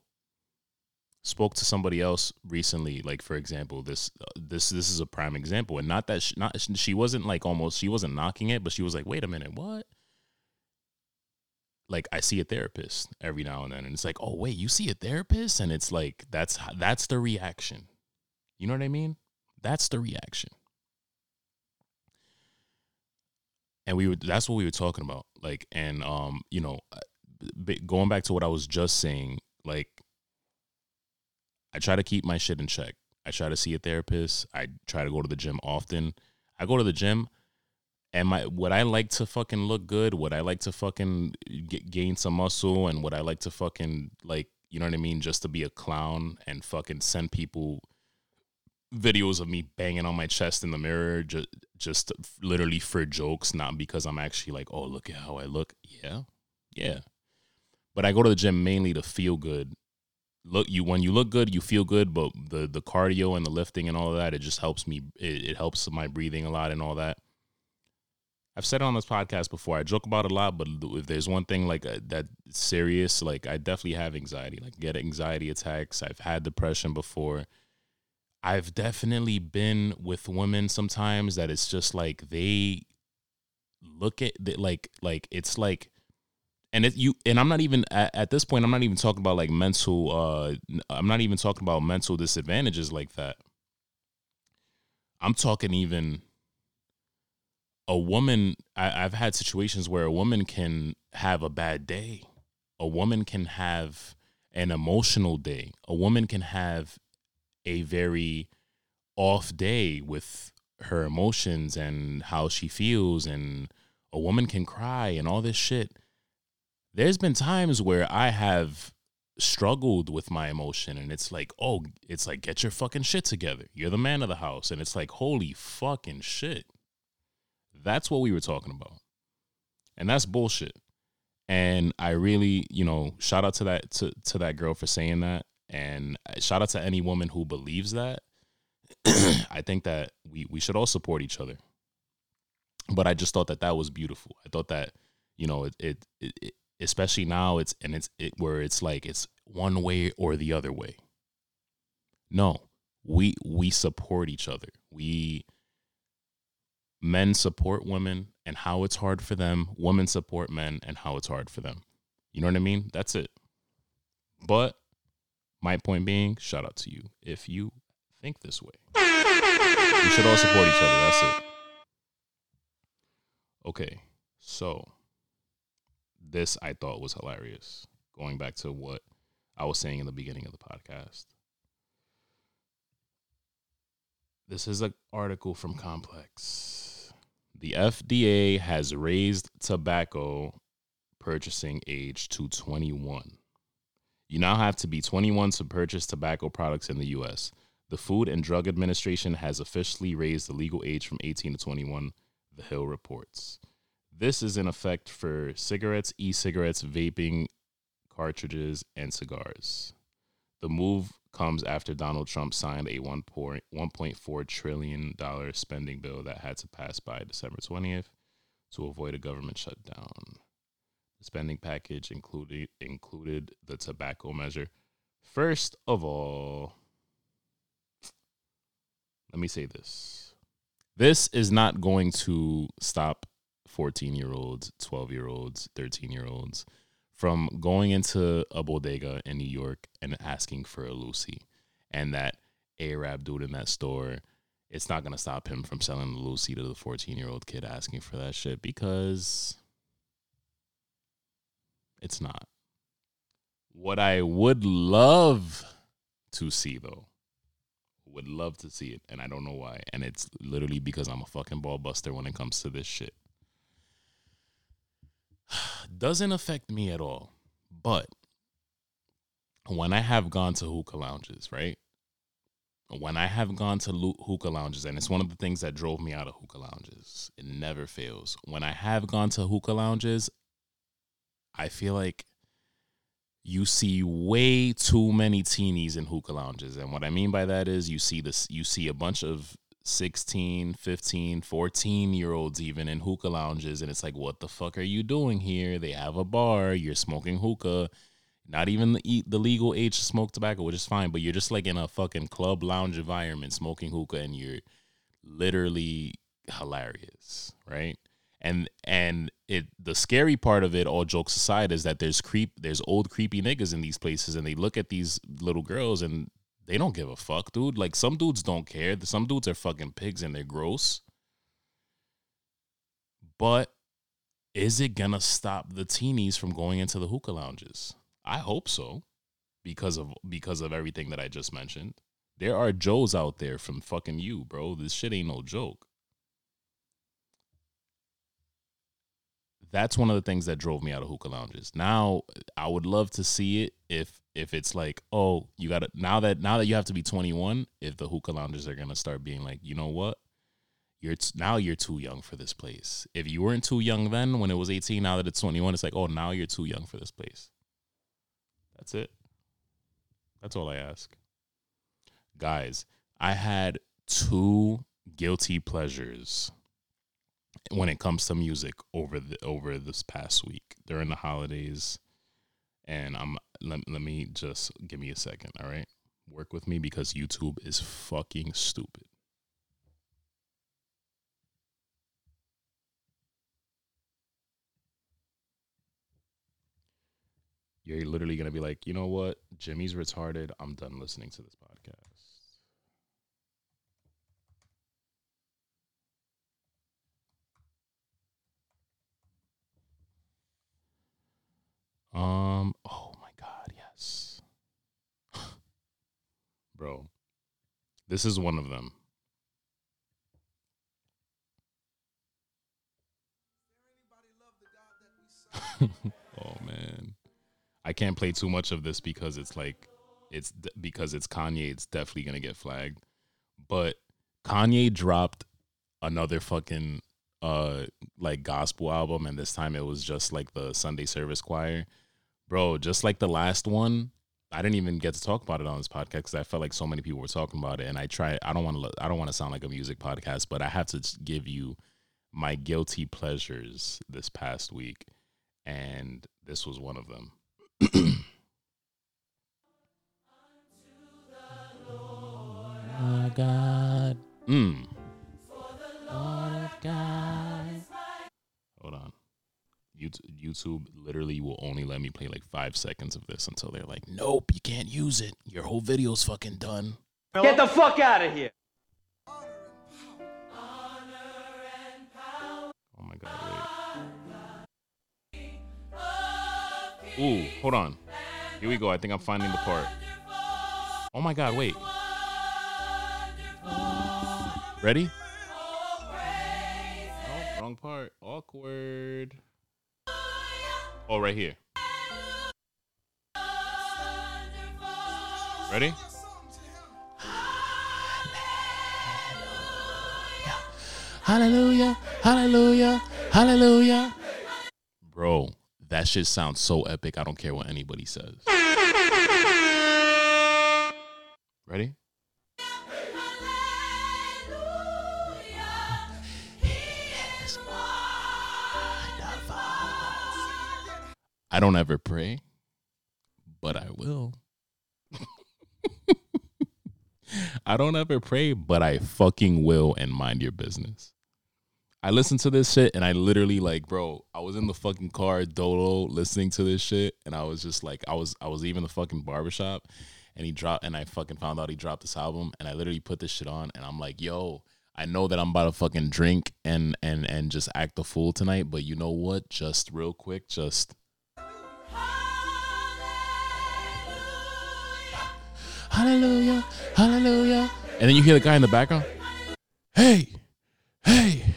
spoke to somebody else recently like for example this uh, this this is a prime example and not that she, not she wasn't like almost she wasn't knocking it but she was like wait a minute what like I see a therapist every now and then and it's like oh wait you see a therapist? And it's like that's that's the reaction. You know what I mean? That's the reaction. And we were that's what we were talking about like and um you know uh, going back to what i was just saying like i try to keep my shit in check. I try to see a therapist. I try to go to the gym often. I go to the gym and my would i like to fucking look good? Would i like to fucking get, gain some muscle? And would i like to fucking like you know what i mean? Just to be a clown and fucking send people videos of me banging on my chest in the mirror just just literally for jokes not because i'm actually like oh look at how i look. Yeah. Yeah. But i go to the gym mainly to feel good. Look you when you look good you feel good but the the cardio and the lifting and all of that it just helps me it, it helps my breathing a lot and all that I've said it on this podcast before. I joke about a lot, but if there's one thing like uh, that serious, like I definitely have anxiety. Like get anxiety attacks. I've had depression before. I've definitely been with women sometimes that it's just like they look at the, like like it's like and it you and I'm not even at, at this point I'm not even talking about like mental uh I'm not even talking about mental disadvantages like that. I'm talking even a woman I, I've had situations where a woman can have a bad day. A woman can have an emotional day. A woman can have a very off day with her emotions and how she feels and a woman can cry and all this shit there's been times where i have struggled with my emotion and it's like oh it's like get your fucking shit together you're the man of the house and it's like holy fucking shit that's what we were talking about and that's bullshit and i really you know shout out to that to, to that girl for saying that and shout out to any woman who believes that. [clears throat] I think that we we should all support each other. But I just thought that that was beautiful. I thought that you know it it, it, it especially now it's and it's it where it's like it's one way or the other way. No, we we support each other. We men support women and how it's hard for them. Women support men and how it's hard for them. You know what I mean? That's it. But my point being, shout out to you if you think this way. We should all support each other. That's it. Okay, so this I thought was hilarious. Going back to what I was saying in the beginning of the podcast. This is an article from Complex. The FDA has raised tobacco purchasing age to 21. You now have to be 21 to purchase tobacco products in the U.S. The Food and Drug Administration has officially raised the legal age from 18 to 21, The Hill reports. This is in effect for cigarettes, e cigarettes, vaping, cartridges, and cigars. The move comes after Donald Trump signed a $1.4 trillion spending bill that had to pass by December 20th to avoid a government shutdown. The spending package included included the tobacco measure. First of all, let me say this. This is not going to stop 14 year olds, 12 year olds, 13 year olds from going into a bodega in New York and asking for a Lucy. And that Arab dude in that store, it's not going to stop him from selling the Lucy to the 14 year old kid asking for that shit because it's not. What I would love to see though, would love to see it, and I don't know why. And it's literally because I'm a fucking ball buster when it comes to this shit. [sighs] Doesn't affect me at all. But when I have gone to hookah lounges, right? When I have gone to hookah lounges, and it's one of the things that drove me out of hookah lounges, it never fails. When I have gone to hookah lounges, I feel like you see way too many teenies in hookah lounges. And what I mean by that is you see this you see a bunch of 16, 15, 14 year olds even in hookah lounges and it's like what the fuck are you doing here? They have a bar, you're smoking hookah. Not even the, the legal age to smoke tobacco, which is fine, but you're just like in a fucking club lounge environment smoking hookah and you're literally hilarious, right? and and it the scary part of it all jokes aside is that there's creep there's old creepy niggas in these places and they look at these little girls and they don't give a fuck dude like some dudes don't care some dudes are fucking pigs and they're gross but is it gonna stop the teenies from going into the hookah lounges? I hope so, because of because of everything that I just mentioned. There are Joes out there from fucking you, bro. This shit ain't no joke. That's one of the things that drove me out of hookah lounges. Now I would love to see it if if it's like, oh, you gotta now that now that you have to be 21, if the hookah lounges are gonna start being like, you know what? You're t- now you're too young for this place. If you weren't too young then when it was 18, now that it's 21, it's like, oh, now you're too young for this place. That's it. That's all I ask. Guys, I had two guilty pleasures when it comes to music over the over this past week during the holidays. And I'm let, let me just give me a second, all right? Work with me because YouTube is fucking stupid. You're literally gonna be like, you know what? Jimmy's retarded. I'm done listening to this podcast. Um. Oh my God. Yes. [sighs] Bro, this is one of them. [laughs] oh man, I can't play too much of this because it's like it's because it's Kanye. It's definitely gonna get flagged. But Kanye dropped another fucking uh like gospel album, and this time it was just like the Sunday service choir bro, just like the last one, I didn't even get to talk about it on this podcast because I felt like so many people were talking about it, and I try. I don't want to. I don't want to sound like a music podcast, but I have to give you my guilty pleasures this past week, and this was one of them. [clears throat] oh God. Mm. Hold on. YouTube, YouTube literally will only let me play like five seconds of this until they're like, nope, you can't use it. Your whole video's fucking done. Get the fuck out of here. Oh my god, wait. Ooh, hold on. Here we go. I think I'm finding the part. Oh my god, wait. Ready? Wrong part. Awkward. Oh, right here. Ready? Hallelujah, hallelujah, hallelujah. Bro, that shit sounds so epic. I don't care what anybody says. Ready? I don't ever pray, but I will. I don't ever pray, but I fucking will and mind your business. I listened to this shit and I literally like, bro, I was in the fucking car dolo listening to this shit and I was just like I was I was even the fucking barbershop and he dropped and I fucking found out he dropped this album and I literally put this shit on and I'm like, yo, I know that I'm about to fucking drink and and and just act a fool tonight, but you know what? Just real quick, just Hallelujah, hallelujah. And then you hear the guy in the background, hey, hey,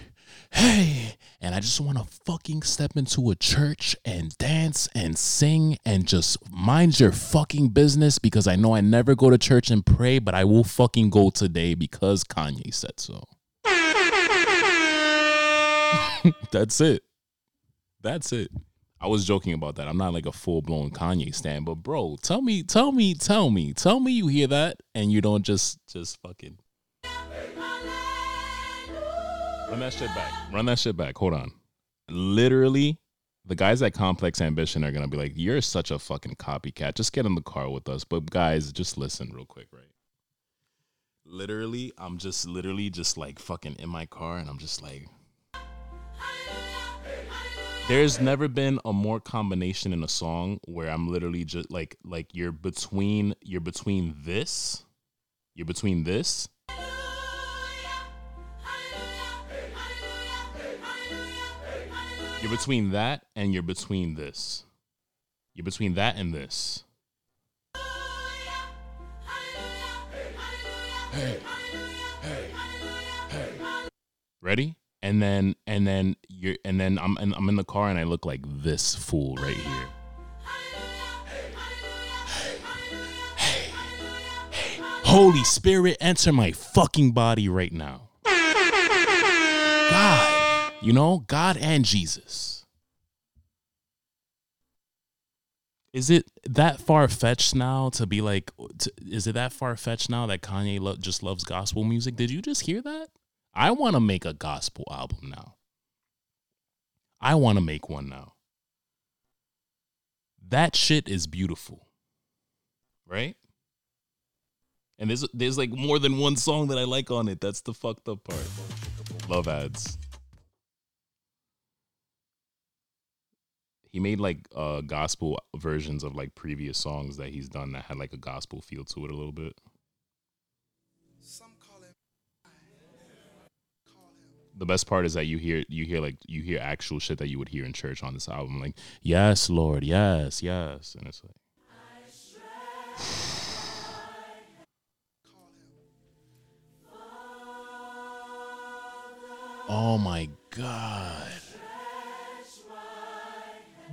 hey. And I just want to fucking step into a church and dance and sing and just mind your fucking business because I know I never go to church and pray, but I will fucking go today because Kanye said so. [laughs] That's it. That's it. I was joking about that. I'm not like a full blown Kanye stan, but bro, tell me, tell me, tell me, tell me you hear that and you don't just just fucking run that shit back. Run that shit back. Hold on. Literally, the guys at Complex Ambition are gonna be like, "You're such a fucking copycat. Just get in the car with us." But guys, just listen real quick, right? Literally, I'm just literally just like fucking in my car, and I'm just like. There's never been a more combination in a song where I'm literally just like like you're between you're between this, you're between this. You're between that and you're between this. You're between that and this. Hey, hey, hey. Ready? And then and then you're and then I'm and I'm in the car and I look like this fool right here. Holy Spirit, enter my fucking body right now. God, you know, God and Jesus. Is it that far fetched now to be like? To, is it that far fetched now that Kanye lo- just loves gospel music? Did you just hear that? I want to make a gospel album now. I want to make one now. That shit is beautiful, right? And there's there's like more than one song that I like on it. That's the fucked up part. Love ads. He made like uh gospel versions of like previous songs that he's done that had like a gospel feel to it a little bit. The best part is that you hear you hear like you hear actual shit that you would hear in church on this album, like yes, Lord, yes, yes, and it's like. [sighs] Oh my god.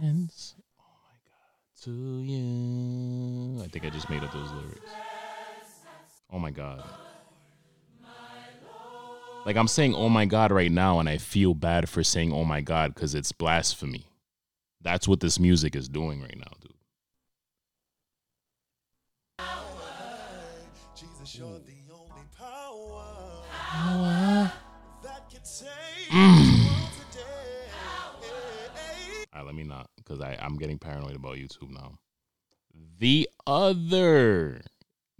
Hands, oh my god, to you. I think I just made up those lyrics. Oh my god. Like I'm saying oh my god right now and I feel bad for saying oh my god cuz it's blasphemy. That's what this music is doing right now, dude. Jesus, you're the only power that can Mm. All right, let me not because I'm getting paranoid about YouTube now. The other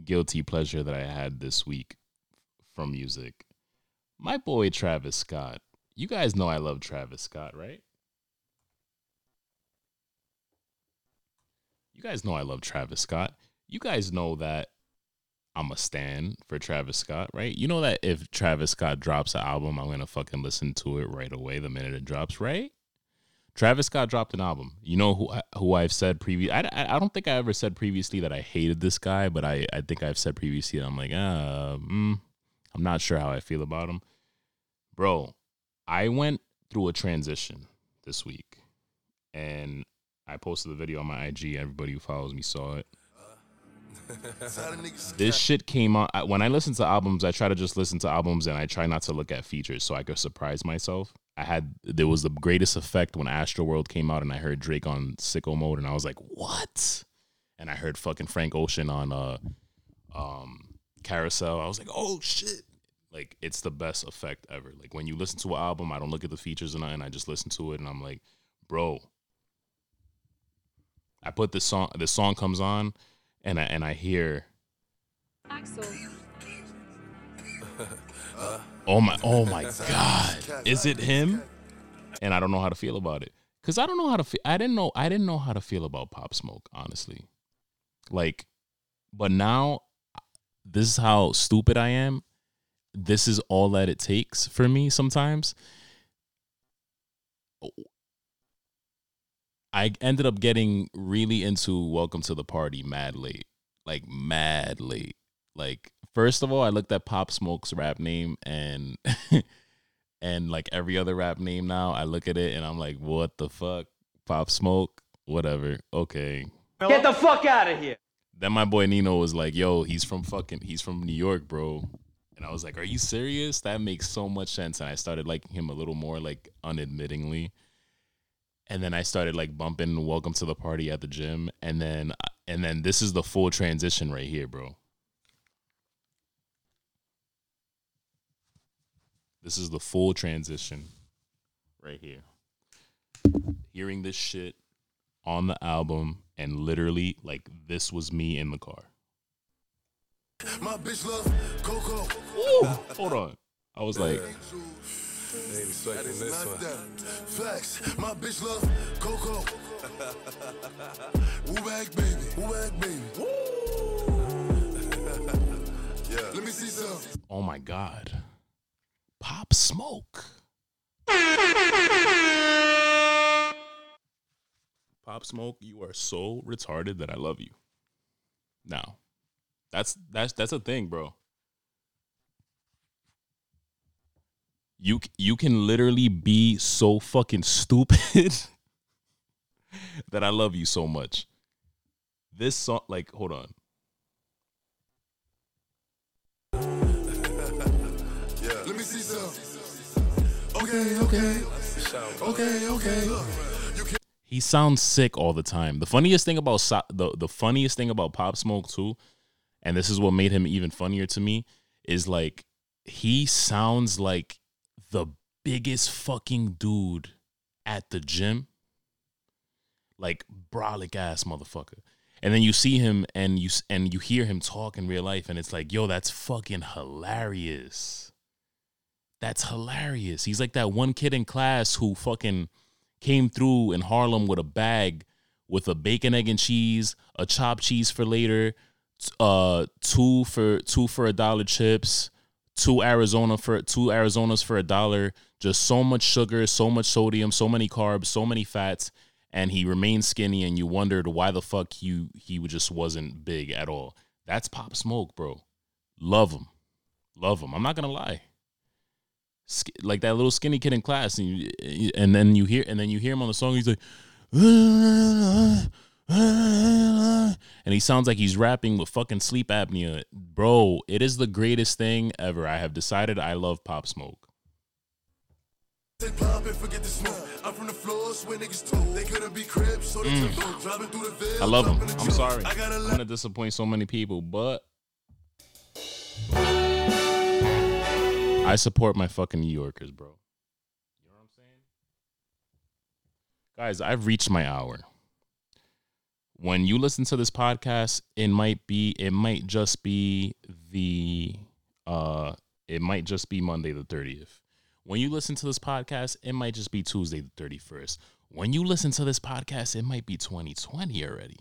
guilty pleasure that I had this week from music, my boy Travis Scott. You guys know I love Travis Scott, right? You guys know I love Travis Scott. You guys know that I'm a stan for Travis Scott, right? You know that if Travis Scott drops an album, I'm gonna fucking listen to it right away the minute it drops, right? Travis Scott dropped an album. You know who I- who I've said previous. I, I, don't think I ever said previously that I hated this guy, but I, I think I've said previously that I'm like, uh, mm, I'm not sure how I feel about him, bro. I went through a transition this week, and I posted the video on my IG. Everybody who follows me saw it. [laughs] Tell the niggas This shit came on when I listen to albums. I try to just listen to albums and I try not to look at features so I could surprise myself. I had there was the greatest effect when Astroworld came out and I heard Drake on Sicko Mode and I was like, what? And I heard fucking Frank Ocean on uh um Carousel. I was like, oh shit. Like it's the best effect ever. Like when you listen to an album, I don't look at the features and nothing. I just listen to it and I'm like, bro. I put this song. This song comes on, and I and I hear Axel. [laughs] Oh my, oh my [laughs] God! Is it him? And I don't know how to feel about it because I don't know how to feel. I didn't know. I didn't know how to feel about Pop Smoke, honestly. Like, but now, this is how stupid I am. This is all that it takes for me. Sometimes, I ended up getting really into Welcome to the Party mad late, like mad late. Like first of all, I looked at Pop Smoke's rap name and [laughs] and like every other rap name now, I look at it and I'm like, what the fuck? Pop Smoke, whatever. Okay. Get the fuck out of here. Then my boy Nino was like, yo, he's from fucking he's from New York, bro. And I was like, Are you serious? That makes so much sense. And I started liking him a little more, like unadmittingly. And then I started like bumping Welcome to the Party at the gym. And then and then this is the full transition right here, bro. This is the full transition right here. Hearing this shit on the album and literally like this was me in the car. My bitch love Coco. Ooh, hold on. I was like, That is not that. Flex. My bitch love Coco. [laughs] Woo back, baby. Woo back, baby. [laughs] yeah. Let me see some. oh my God. Pop Smoke. Pop Smoke, you are so retarded that I love you. Now, that's that's that's a thing, bro. You you can literally be so fucking stupid [laughs] that I love you so much. This song, like, hold on. [laughs] Yeah. Let me see some. Okay, okay. Okay, okay. He sounds sick all the time. The funniest thing about so- the the funniest thing about Pop Smoke too, and this is what made him even funnier to me, is like he sounds like the biggest fucking dude at the gym, like brolic ass motherfucker. And then you see him and you and you hear him talk in real life, and it's like, yo, that's fucking hilarious. That's hilarious. He's like that one kid in class who fucking came through in Harlem with a bag with a bacon, egg, and cheese, a chopped cheese for later, uh, two for two for a dollar chips, two Arizona for two Arizonas for a dollar. Just so much sugar, so much sodium, so many carbs, so many fats, and he remained skinny. And you wondered why the fuck he he just wasn't big at all. That's Pop Smoke, bro. Love him, love him. I'm not gonna lie like that little skinny kid in class, and you, and then you hear and then you hear him on the song. He's like, and he sounds like he's rapping with fucking sleep apnea, bro. It is the greatest thing ever. I have decided I love Pop Smoke. They pop and forget the smoke. I'm from the niggas told they couldn't be cribs, so they took. Driving through the Mm. I love him. I'm sorry. I got a I'm gonna disappoint so many people, but I support my fucking New Yorkers, bro. You know what I'm saying? Guys, I've reached my hour. When you listen to this podcast, it might be it might just be the uh it might just be Monday the 30th. When you listen to this podcast, it might just be Tuesday the 31st. When you listen to this podcast, it might be 2020 already.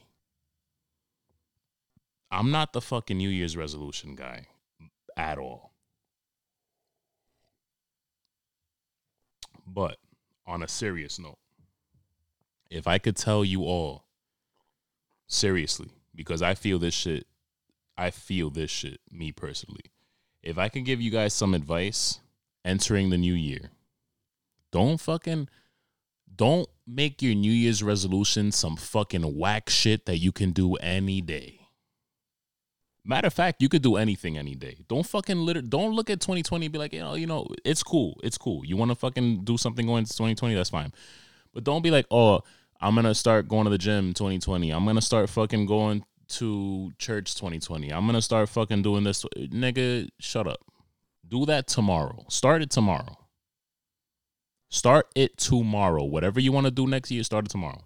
I'm not the fucking New Year's resolution guy at all. But on a serious note, if I could tell you all seriously, because I feel this shit, I feel this shit, me personally. If I can give you guys some advice entering the new year, don't fucking don't make your New Year's resolution some fucking whack shit that you can do any day. Matter of fact, you could do anything any day. Don't fucking liter- don't look at 2020 and be like, you know, you know, it's cool. It's cool. You want to fucking do something going to 2020, that's fine. But don't be like, oh, I'm gonna start going to the gym 2020. I'm gonna start fucking going to church 2020. I'm gonna start fucking doing this. Nigga, shut up. Do that tomorrow. Start it tomorrow. Start it tomorrow. Whatever you want to do next year, start it tomorrow.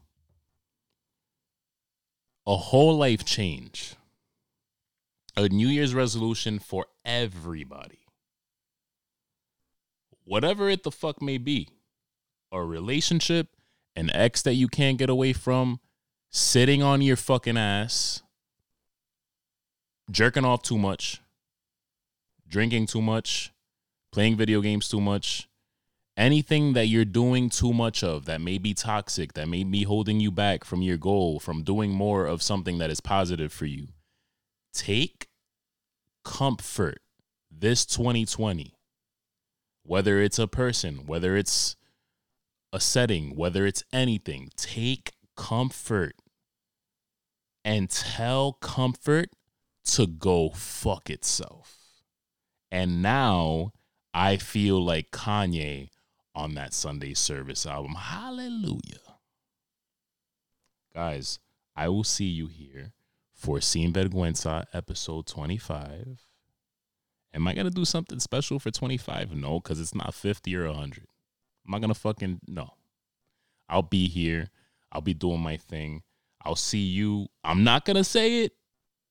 A whole life change. A New Year's resolution for everybody. Whatever it the fuck may be. A relationship, an ex that you can't get away from, sitting on your fucking ass, jerking off too much, drinking too much, playing video games too much, anything that you're doing too much of that may be toxic, that may be holding you back from your goal, from doing more of something that is positive for you. Take comfort this 2020. Whether it's a person, whether it's a setting, whether it's anything, take comfort and tell comfort to go fuck itself. And now I feel like Kanye on that Sunday service album. Hallelujah. Guys, I will see you here for Sin Vergüenza episode 25. Am I going to do something special for 25? No, because it's not 50 or 100. I'm I going to fucking, no. I'll be here. I'll be doing my thing. I'll see you. I'm not going to say it.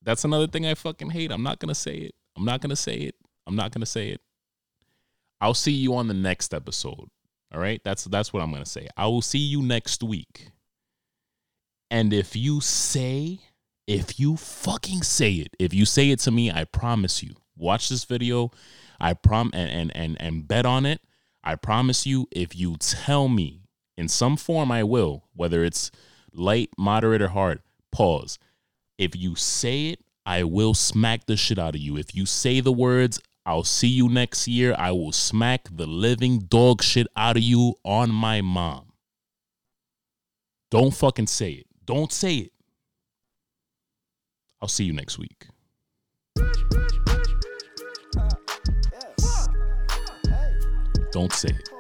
That's another thing I fucking hate. I'm not going to say it. I'm not going to say it. I'm not going to say it. I'll see you on the next episode. All right? That's that's what I'm going to say. I will see you next week. And if you say, if you fucking say it, if you say it to me, I promise you. Watch this video. I prom and and and, and bet on it. I promise you if you tell me in some form I will, whether it's light, moderate, or hard. Pause. If you say it, I will smack the shit out of you. If you say the words, I'll see you next year, I will smack the living dog shit out of you on my mom. Don't fucking say it. Don't say it. I'll see you next week. Don't say it.